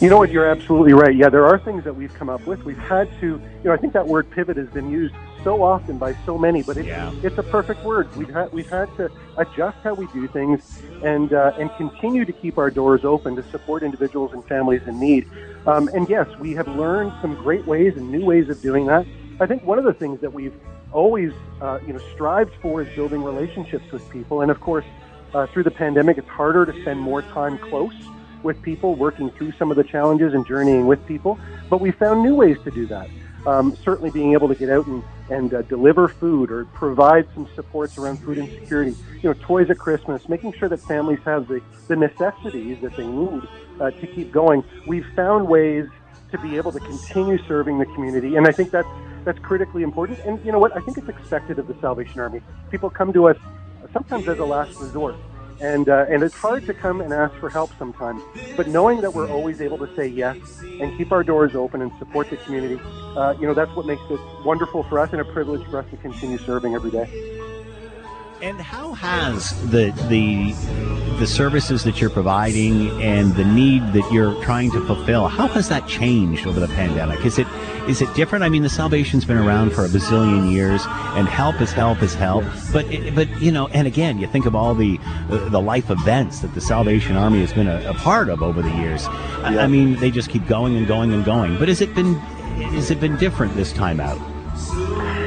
You know what? You're absolutely right. Yeah, there are things that we've come up with. We've had to, you know, I think that word pivot has been used so often by so many, but it's, it's a perfect word. We've had we've had to adjust how we do things and uh, and continue to keep our doors open to support individuals and families in need. Um, and yes, we have learned some great ways and new ways of doing that. I think one of the things that we've always, uh, you know, strived for is building relationships with people. And of course, uh, through the pandemic, it's harder to spend more time close with people, working through some of the challenges and journeying with people. But we found new ways to do that. um, certainly being able to get out and, and uh, deliver food or provide some supports around food insecurity, you know, toys at Christmas, making sure that families have the, the necessities that they need uh, to keep going. We've found ways to be able to continue serving the community, and I think that's that's critically important. And you know what? I think it's expected of the Salvation Army. People come to us sometimes as a last resort and uh, and it's hard to come and ask for help sometimes. But knowing that we're always able to say yes and keep our doors open and support the community, uh, you know, that's what makes it wonderful for us and a privilege for us to continue serving every day. And how has the the the services that you're providing and the need that you're trying to fulfill how has that changed over the pandemic? Is it is it different? I mean, the Salvation's been around for a bazillion years, and help is help is help. But it, but you know, and again, you think of all the the life events that the Salvation Army has been a, a part of over the years. I, I mean, they just keep going and going and going. But has it been has it been different this time out?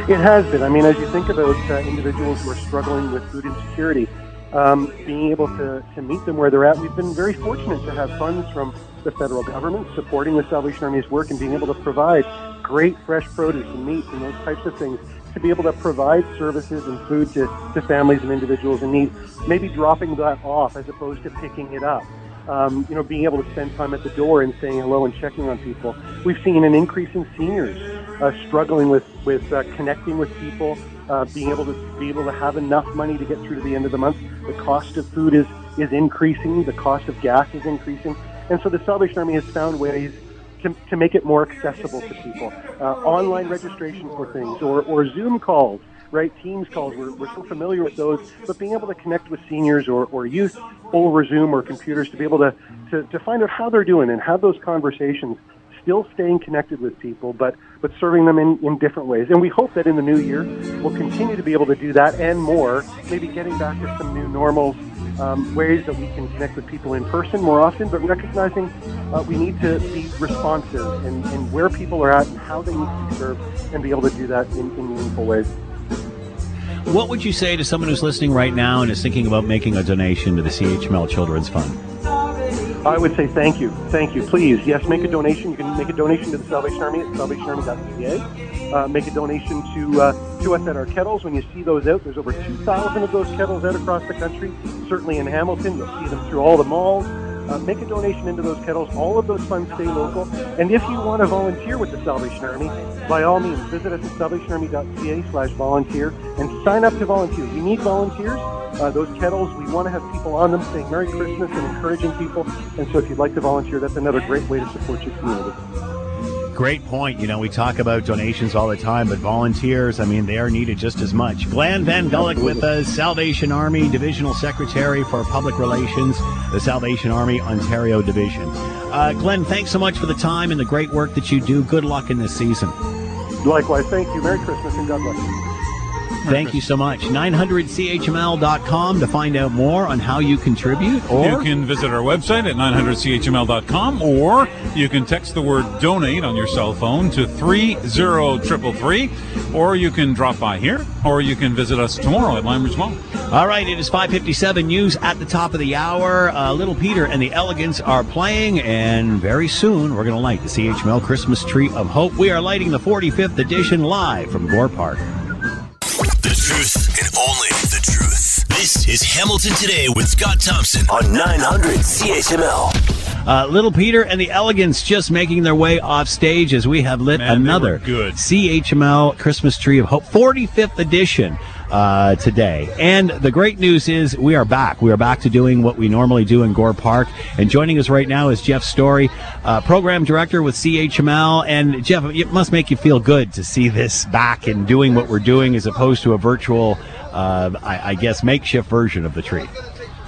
It has been. I mean, as you think about uh, individuals who are struggling with food insecurity, um, being able to, to meet them where they're at, we've been very fortunate to have funds from the federal government supporting the Salvation Army's work and being able to provide great fresh produce and meat and those types of things to be able to provide services and food to, to families and individuals in need, maybe dropping that off as opposed to picking it up um, you know, being able to spend time at the door and saying hello and checking on people. We've seen an increase in seniors uh, struggling with with uh, connecting with people, uh, being able to be able to have enough money to get through to the end of the month. The cost of food is is increasing. The cost of gas is increasing, and so the Salvation Army has found ways. To, to make it more accessible to people, uh, online registration for things, or, or Zoom calls, right? Teams calls, we're, we're so familiar with those, but being able to connect with seniors or, or youth over Zoom or computers to be able to, to, to find out how they're doing and have those conversations, still staying connected with people, but, but serving them in, in different ways. And we hope that in the new year, we'll continue to be able to do that and more, maybe getting back to some new normals um, ways that we can connect with people in person more often, but recognizing uh, we need to be responsive and, in where people are at and how they need to be served and be able to do that in, in meaningful ways. What would you say to someone who's listening right now and is thinking about making a donation to the CHML Children's Fund? I would say thank you. Thank you. Please, yes, make a donation. You can make a donation to the Salvation Army at salvationarmy.ca. Uh, make a donation to uh, to us at our kettles. When you see those out, there's over 2,000 of those kettles out across the country. Certainly in Hamilton, you'll see them through all the malls uh, make a donation into those kettles. All of those funds stay local. And if you want to volunteer with the Salvation Army, by all means, visit us at salvationarmy.ca slash volunteer and sign up to volunteer. We need volunteers. Uh, those kettles, we want to have people on them saying Merry Christmas and encouraging people. And so if you'd like to volunteer, that's another great way to support your community great point. You know, we talk about donations all the time, but volunteers, I mean, they are needed just as much. Glenn Van Gulik with us, Salvation Army Divisional Secretary for Public Relations, the Salvation Army Ontario Division. Uh, Glenn, thanks so much for the time and the great work that you do. Good luck in this season. Likewise. Thank you. Merry Christmas and God bless you. Thank you so much. 900CHML.com to find out more on how you contribute. Or you can visit our website at 900CHML.com or you can text the word donate on your cell phone to 30333 or you can drop by here or you can visit us tomorrow at Lime Ridge Mall. All right, it is 557 news at the top of the hour. Uh, Little Peter and the Elegants are playing, and very soon we're going to light the CHML Christmas Tree of Hope. We are lighting the 45th edition live from Gore Park. The truth and only the truth. This is Hamilton Today with Scott Thompson on 900 CHML. Uh, Little Peter and the Elegants just making their way off stage as we have lit Man, another good. CHML Christmas Tree of Hope 45th edition uh, today. And the great news is we are back. We are back to doing what we normally do in Gore Park. And joining us right now is Jeff Story, uh, program director with CHML. And Jeff, it must make you feel good to see this back and doing what we're doing as opposed to a virtual, uh, I, I guess, makeshift version of the tree.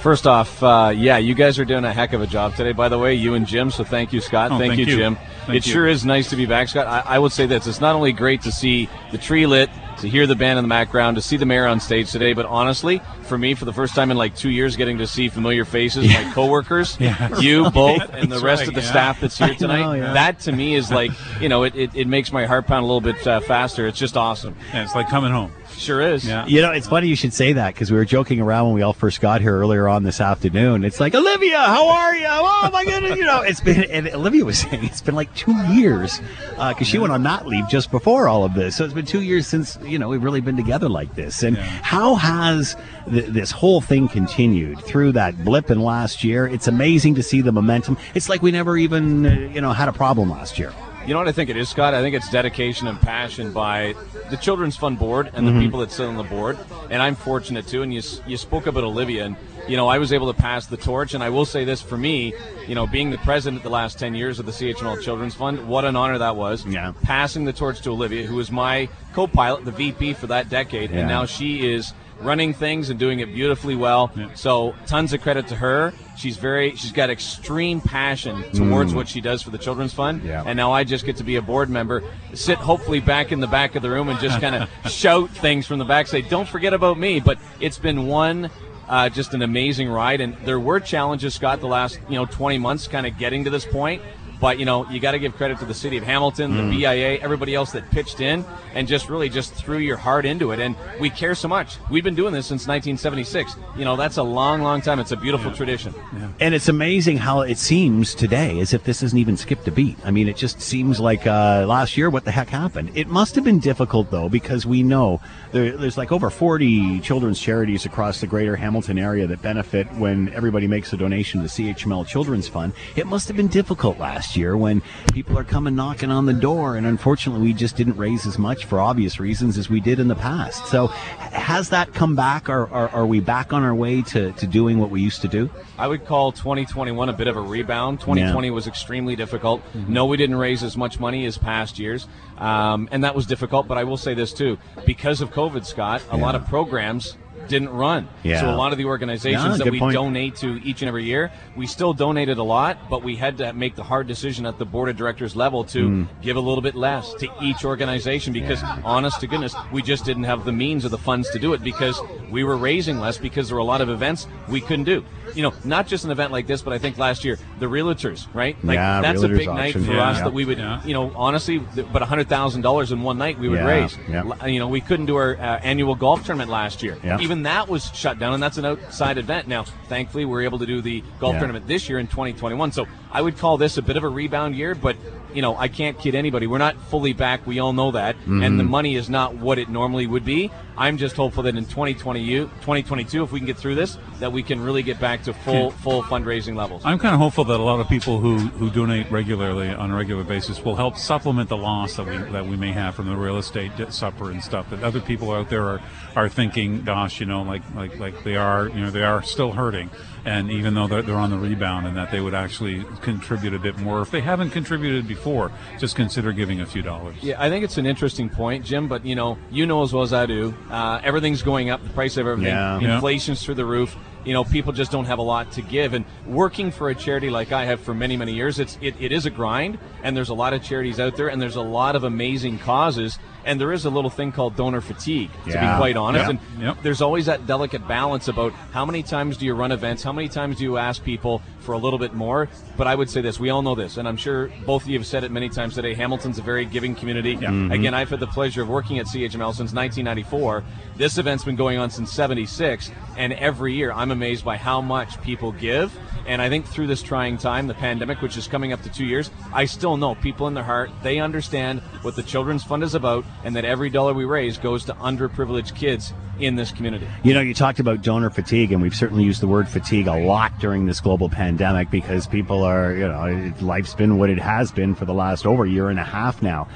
First off, uh, yeah, you guys are doing a heck of a job today, by the way, you and Jim. So thank you, Scott. Oh, thank, thank you, you. Jim. Thank it you. sure is nice to be back, Scott. I, I would say this: it's not only great to see the tree lit to hear the band in the background, to see the mayor on stage today. But honestly, for me, for the first time in like two years, getting to see familiar faces, my coworkers, Yeah. you both, and the rest right, of the yeah. staff that's here tonight, know, yeah. that to me is like, you know, it, it, it makes my heart pound a little bit uh, faster. It's just awesome. Yeah, it's like coming home. Sure is. Yeah. You know, it's funny you should say that because we were joking around when we all first got here earlier on this afternoon. It's like, Olivia, how are you? Oh my goodness, you know, it's been, and Olivia was saying it's been like two years because she went on mat leave just before all of this. So it's been two years since, you know, we've really been together like this. And how has th- this whole thing continued through that blip in last year? It's amazing to see the momentum. It's like we never even, uh, you know, had a problem last year. You know what I think it is, Scott? I think it's dedication and passion by the Children's Fund board and Mhm. the people that sit on the board. And I'm fortunate too. And you you spoke about Olivia, and you know I was able to pass the torch. And I will say this for me, you know, being the president the last ten years of the CHML Children's Fund, what an honor that was. Yeah. Passing the torch to Olivia, who was my co-pilot, the VP for that decade, Yeah. and now she is running things and doing it beautifully well. So tons of credit to her. She's very she's got extreme passion towards Mm. what she does for the Children's Fund. Yeah. And now I just get to be a board member, sit hopefully back in the back of the room and just kind of shout things from the back, say, "Don't forget about me." But it's been one. Uh, just an amazing ride, and there were challenges, Scott, the last you know 20 months, kind of getting to this point. But you know, you got to give credit to the city of Hamilton, Mm. the BIA, everybody else that pitched in and just really just threw your heart into it. And we care so much. We've been doing this since 1976. You know, that's a long, long time. It's a beautiful tradition. And it's amazing how it seems today as if this hasn't even skipped a beat. I mean, it just seems like uh, last year, what the heck happened? It must have been difficult, though, because we know there, there's like over 40 children's charities across the greater Hamilton area that benefit when everybody makes a donation to the CHML Children's Fund. It must have been difficult last year when people are coming knocking on the door, and unfortunately, we just didn't raise as much for obvious reasons as we did in the past. So, has that come back? Are, are, are we back on our way to, to doing what we used to do? I would call 2021 a bit of a rebound. 2020 was extremely difficult. No, we didn't raise as much money as past years, um, and that was difficult. But I will say this too: because of COVID, Scott, a lot of programs didn't run. Yeah. So a lot of the organizations Yeah, that we point. donate to each and every year, we still donated a lot, but we had to make the hard decision at the board of directors level to Mm. give a little bit less to each organization because, honest to goodness, we just didn't have the means or the funds to do it because we were raising less because there were a lot of events we couldn't do. You know, not just an event like this, but I think last year the realtors, right? Like Yeah, that's a realtors big night for Yeah. us Yeah. that we would, Yeah. you know, honestly, th- but hundred thousand dollars in one night we would Yeah. raise. Yeah. You know, we couldn't do our uh, annual golf tournament last year. Yeah. Even that was shut down, and that's an outside event. Now, thankfully, we're able to do the golf Yeah. tournament this year in 2021. So I would call this a bit of a rebound year, but you know, I can't kid anybody. We're not fully back. We all know that, Mhm. and the money is not what it normally would be. I'm just hopeful that in 2020, 2022, if we can get through this, that we can really get back to full full fundraising levels. I'm kind of hopeful that a lot of people who, who donate regularly on a regular basis will help supplement the loss that we that we may have from the real estate supper and stuff. That other people out there are, are thinking, gosh, you know, like like like they are, you know, they are still hurting, and even though they're, they're on the rebound, and that they would actually contribute a bit more if they haven't contributed before. Just consider giving a few dollars. Yeah, I think it's an interesting point, Jim. But you know, you know as well as I do, uh, everything's going up. The price of everything, Yeah. Yeah. inflation's through the roof. You know, people just don't have a lot to give. And working for a charity like I have for many, many years, it's it, it is a grind. And there's a lot of charities out there, and there's a lot of amazing causes. And there is a little thing called donor fatigue, to Yeah. be quite honest. Yeah. And Yep. there's always that delicate balance about how many times do you run events, how many times do you ask people for a little bit more. But I would say this: we all know this, and I'm sure both of you have said it many times today. Hamilton's a very giving community. Mhm. Again, I've had the pleasure of working at CHML since 1994. This event's been going on since 76, and every year I'm amazed by how much people give. And I think through this trying time, the pandemic, which is coming up to two years, I still know people in their heart, they understand what the Children's Fund is about, and that every dollar we raise goes to underprivileged kids in this community. You know, you talked about donor fatigue, and we've certainly used the word fatigue a lot during this global pandemic because people are, you know, life's been what it has been for the last over year and a half now.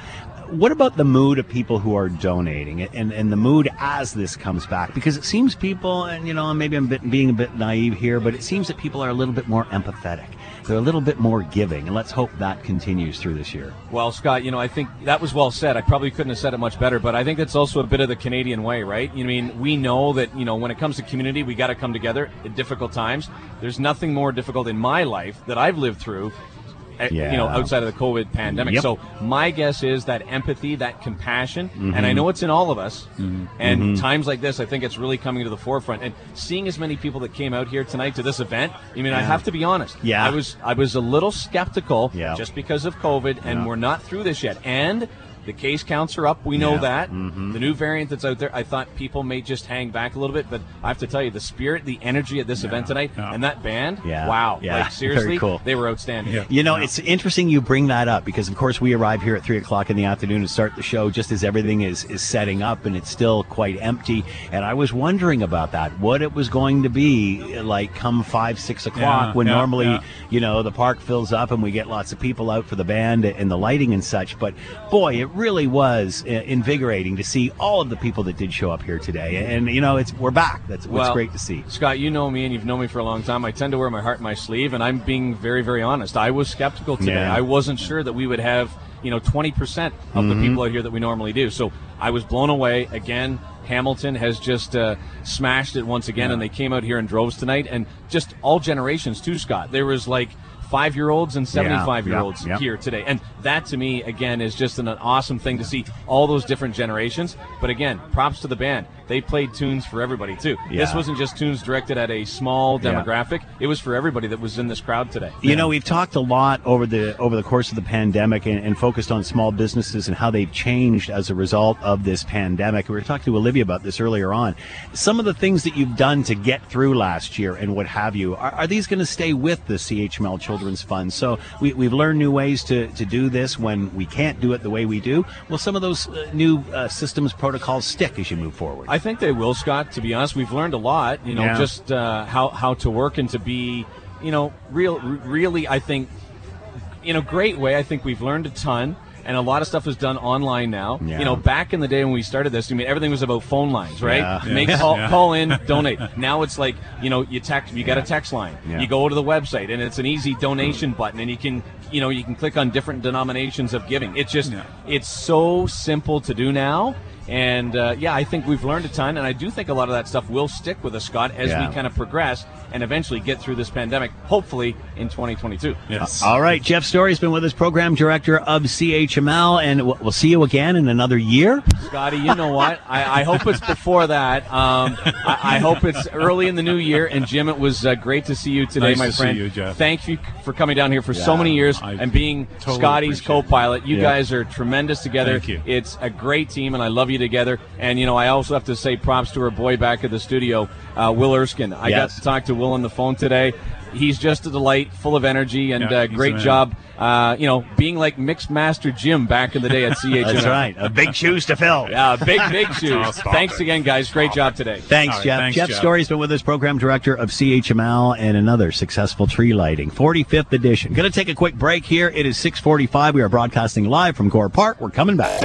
What about the mood of people who are donating and, and the mood as this comes back? Because it seems people, and you know, maybe I'm being a bit naive here, but it seems that people are a little bit more empathetic. They're a little bit more giving, and let's hope that continues through this year. Well, Scott, you know, I think that was well said. I probably couldn't have said it much better, but I think that's also a bit of the Canadian way, right? You know, I mean, we know that, you know, when it comes to community, we got to come together at difficult times. There's nothing more difficult in my life that I've lived through Yeah. you know, outside of the COVID pandemic. Yep. So my guess is that empathy, that compassion, and I Mhm. know it's in all of us. And Mhm. times like this, I think it's really coming to the forefront. And seeing as many people that came out here tonight to this event, I mean, I have to be honest. Yeah. I was I was a little skeptical Yeah. just because of COVID, and Yeah. we're not through this yet. And the case counts are up. We know Yeah. that. Mhm. The new variant that's out there, I thought people may just hang back a little bit, but I have to tell you, the spirit, the energy at this event tonight, and that band, Yeah. wow, Yeah. like seriously, Very cool. they were outstanding. You know, it's interesting you bring that up because, of course, we arrive here at three o'clock in the afternoon and start the show just as everything is, is setting up and it's still quite empty. And I was wondering about that, what it was going to be like come five, six o'clock Yeah, when yeah, normally, yeah. you know, the park fills up and we get lots of people out for the band and the lighting and such. But boy, it really was invigorating to see all of the people that did show up here today. And, you know, it's we're back. That's what's Well, great to see. Scott, you know me and you've known me for a long time. I tend to wear my heart in my sleeve, and I'm being very, very honest. I was skeptical today. Yeah. I wasn't sure that we would have, you know, 20% of Mhm. the people out here that we normally do. So I was blown away. Again, Hamilton has just uh, smashed it once again, Yeah. and they came out here in droves tonight, and just all generations too, Scott. There was like five year olds and 75 year olds yeah, yeah. here today. And that to me, again, is just an, awesome thing to see all those different generations. But again, props to the band. They played tunes for everybody too. This wasn't just tunes directed at a small Yeah. demographic. It was for everybody that was in this crowd today. You know, we've talked a lot over the over the course of the pandemic and, and focused on small businesses and how they've changed as a result of this pandemic. We were talking to Olivia about this earlier on. Some of the things that you've done to get through last year and what have you, are, are these going to stay with the CHML Children's Fund? So we, we've learned new ways to, to do this when we can't do it the way we do. Will some of those uh, new uh, systems protocols stick as you move forward? I think they will, Scott. To be honest, we've learned a lot. You know, Yeah. just uh, how how to work and to be, you know, real. r- Really, I think, in a great way. I think we've learned a ton. And a lot of stuff is done online now. Yeah. You know, back in the day when we started this, I mean, everything was about phone lines, right? Yeah. Make Yeah. call, Yeah. call in, donate. Now it's like, you know, you text, you got a text line. You go to the website, and it's an easy donation button, and you can, you know, you can click on different denominations of giving. It's just, it's so simple to do now. And uh, yeah, I think we've learned a ton, and I do think a lot of that stuff will stick with us, Scott, as Yeah. we kind of progress and eventually get through this pandemic, hopefully in 2022. Yes. All right, Jeff Story's been with us, program director of CHML, and we'll we'll see you again in another year. Scotty, you know what? I, I hope it's before that. Um, I, I hope it's early in the new year. And Jim, it was uh, great to see you today, Nice my to see you, Jeff. Thank you for coming down here for so many years I and being totally Scotty's co-pilot. You Yeah. guys are tremendous together. Thank you. It's a great team, and I love you together. And you know, I also have to say props to our boy back at the studio, uh, Will Erskine. I Yes. got to talk to Will on the phone today. He's just a delight, full of energy, and Yeah, uh, great job. Uh, you know, being like mixed master Jim back in the day at CHML. That's right. Uh, big shoes to fill. Yeah, big, big shoes. Thanks it. again, guys. Great job today. Thanks, All right, Jeff. thanks, Jeff, Jeff. Story's been with us, program director of CHML, and another successful tree lighting, 45th edition. Going to take a quick break here. It is 6:45. We are broadcasting live from Gore Park. We're coming back.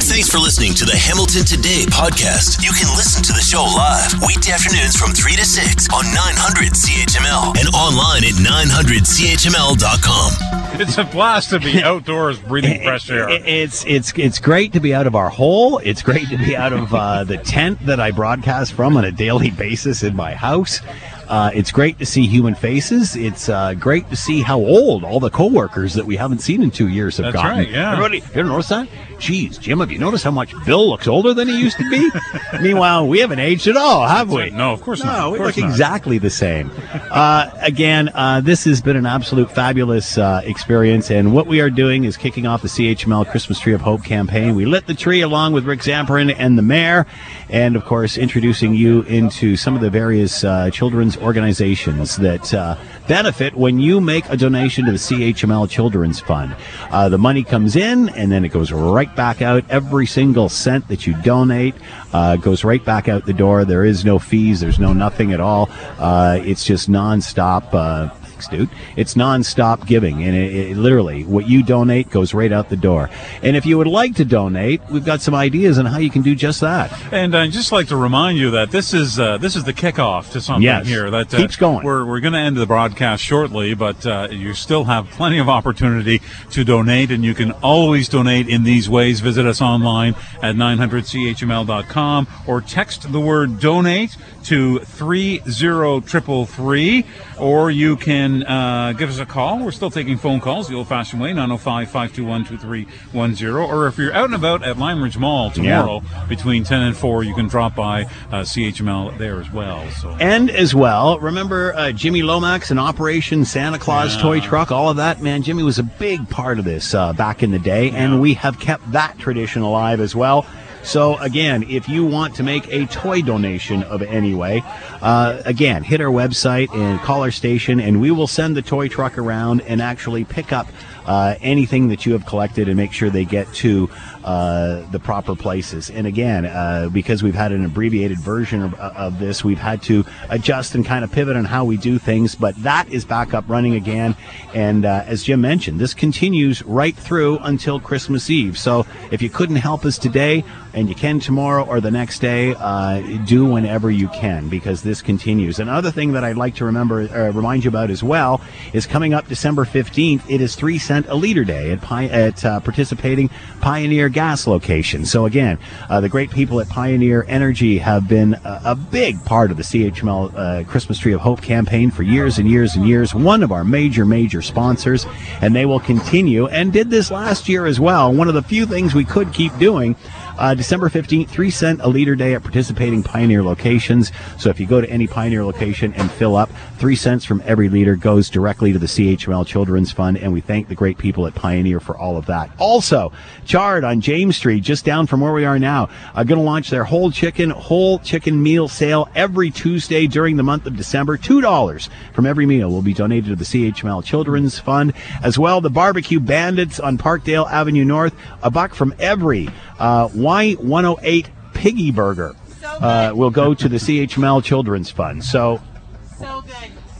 Thanks for listening to the Hamilton Today podcast. You can listen to the show live weekday afternoons from 3 to 6 on 900 CHML and online at 900CHML.com. It's a blast to be outdoors breathing fresh air. It's it's it's great to be out of our hole. It's great to be out of uh, the tent that I broadcast from on a daily basis in my house. Uh, it's great to see human faces. It's uh, great to see how old all the coworkers that we haven't seen in two years have That's gotten. right, yeah. Everybody, you ever notice that? Geez, Jim, have you noticed how much Bill looks older than he used to be? Meanwhile, we haven't aged at all, have we? No, of course no, not. Of we look not. exactly the same. Uh, again, uh, this has been an absolute fabulous uh, experience, and what we are doing is kicking off the CHML Christmas Tree of Hope campaign. We lit the tree along with Rick Zamperin and the mayor, and of course, introducing you into some of the various uh, organizations that uh, benefit when you make a donation to the CHML Children's Fund. Uh, the money comes in, and then it goes right back out. Every single cent that you donate uh, goes right back out the door. There is no fees. There's no nothing at all. Uh, it's just nonstop. Thanks, dude. It's nonstop giving, and it, it literally what you donate goes right out the door. And if you would like to donate, we've got some ideas on how you can do just that. And I'd just like to remind you that this is uh, this is the kickoff to something Yes. here that uh, Keeps going. We're we're going to end the broadcast shortly, but uh, you still have plenty of opportunity to donate, and you can always donate in these ways. Visit us online at 900chml.com or text the word donate to 30333 or you can uh, give us a call. We're still taking phone calls the old fashioned way, 905 521 2310. Or if you're out and about at Lime Ridge Mall tomorrow between 10 and 4, you can drop by uh, CHML there as well. So And as well, remember uh, Jimmy Lomax and Operation Santa Claus Yeah. toy truck, all of that. Man, Jimmy was a big part of this uh, back in the day, and we have kept that tradition alive as well. So again, if you want to make a toy donation of any way, uh, again, hit our website and call our station, and we will send the toy truck around and actually pick up uh, anything that you have collected and make sure they get to uh, the proper places. And again, uh, because we've had an abbreviated version of, of this, we've had to adjust and kind of pivot on how we do things. But that is back up running again. And uh, as Jim mentioned, this continues right through until Christmas Eve. So if you couldn't help us today and you can tomorrow or the next day, uh, do whenever you can because this continues. Another thing that I'd like to remember, remind you about as well, is coming up December 15th. It is three a leader day at, Pi- at uh, participating Pioneer gas locations. So again, uh, the great people at Pioneer Energy have been a, a big part of the CHML uh, Christmas Tree of Hope campaign for years and years and years. One of our major, major sponsors, and they will continue and did this last year as well. One of the few things we could keep doing. Uh, December 15th, 3 cent a liter day at participating Pioneer locations. So if you go to any Pioneer location and fill up, 3 cents from every liter goes directly to the CHML Children's Fund. And we thank the great people at Pioneer for all of that. Also, Chard on James Street, just down from where we are now, are going to launch their whole chicken, whole chicken meal sale every Tuesday during the month of December. $2 from every meal will be donated to the CHML Children's Fund. As well, the Barbecue Bandits on Parkdale Avenue North, a buck from every uh, Y108 Piggy Burger uh, will go to the CHML Children's Fund. So.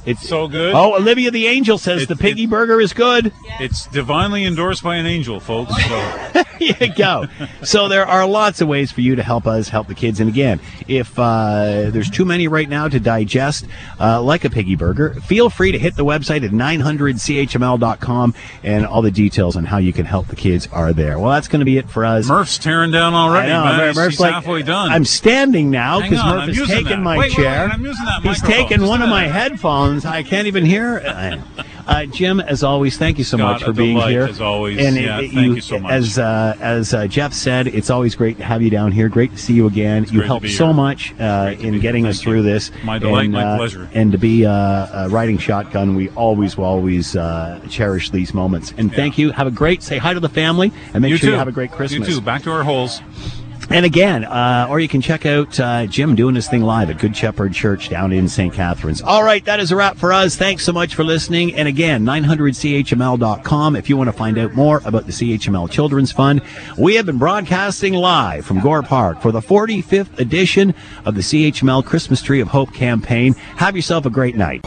It's so good. Oh, Olivia the Angel says the Piggy Burger is good. It's divinely endorsed by an angel, folks. So. there you go. So there are lots of ways for you to help us help the kids. And again, if uh, there's too many right now to digest, uh, like a piggy burger, feel free to hit the website at 900chml.com, and all the details on how you can help the kids are there. Well, that's going to be it for us. Murph's tearing down already, I know, man. Murph's like, halfway done. I'm standing now because Murph I'm has taken that. my Wait, wait, chair. wait, I'm using that He's Just one of my minute. Headphones. I can't even hear. Uh, uh, Jim, as always, thank you so Scott, much for being delight, here. as always. And Yeah, it- thank you so much. As uh, as uh, Jeff said, it's always great to have you down here. Great to see you again. you helped so here. much uh, in getting us through this. My delight, and, my uh, pleasure. And to be riding shotgun, we always will always uh, cherish these moments. And thank you. Have a great. Say hi to the family and make you sure too. you have a great Christmas. You too. Back to our holes. And again, uh, or you can check out uh, Jim doing his thing live at Good Shepherd Church down in St. Catharines. All right, that is a wrap for us. Thanks so much for listening. And again, 900chml.com if you want to find out more about the CHML Children's Fund. We have been broadcasting live from Gore Park for the 45th edition of the CHML Christmas Tree of Hope campaign. Have yourself a great night.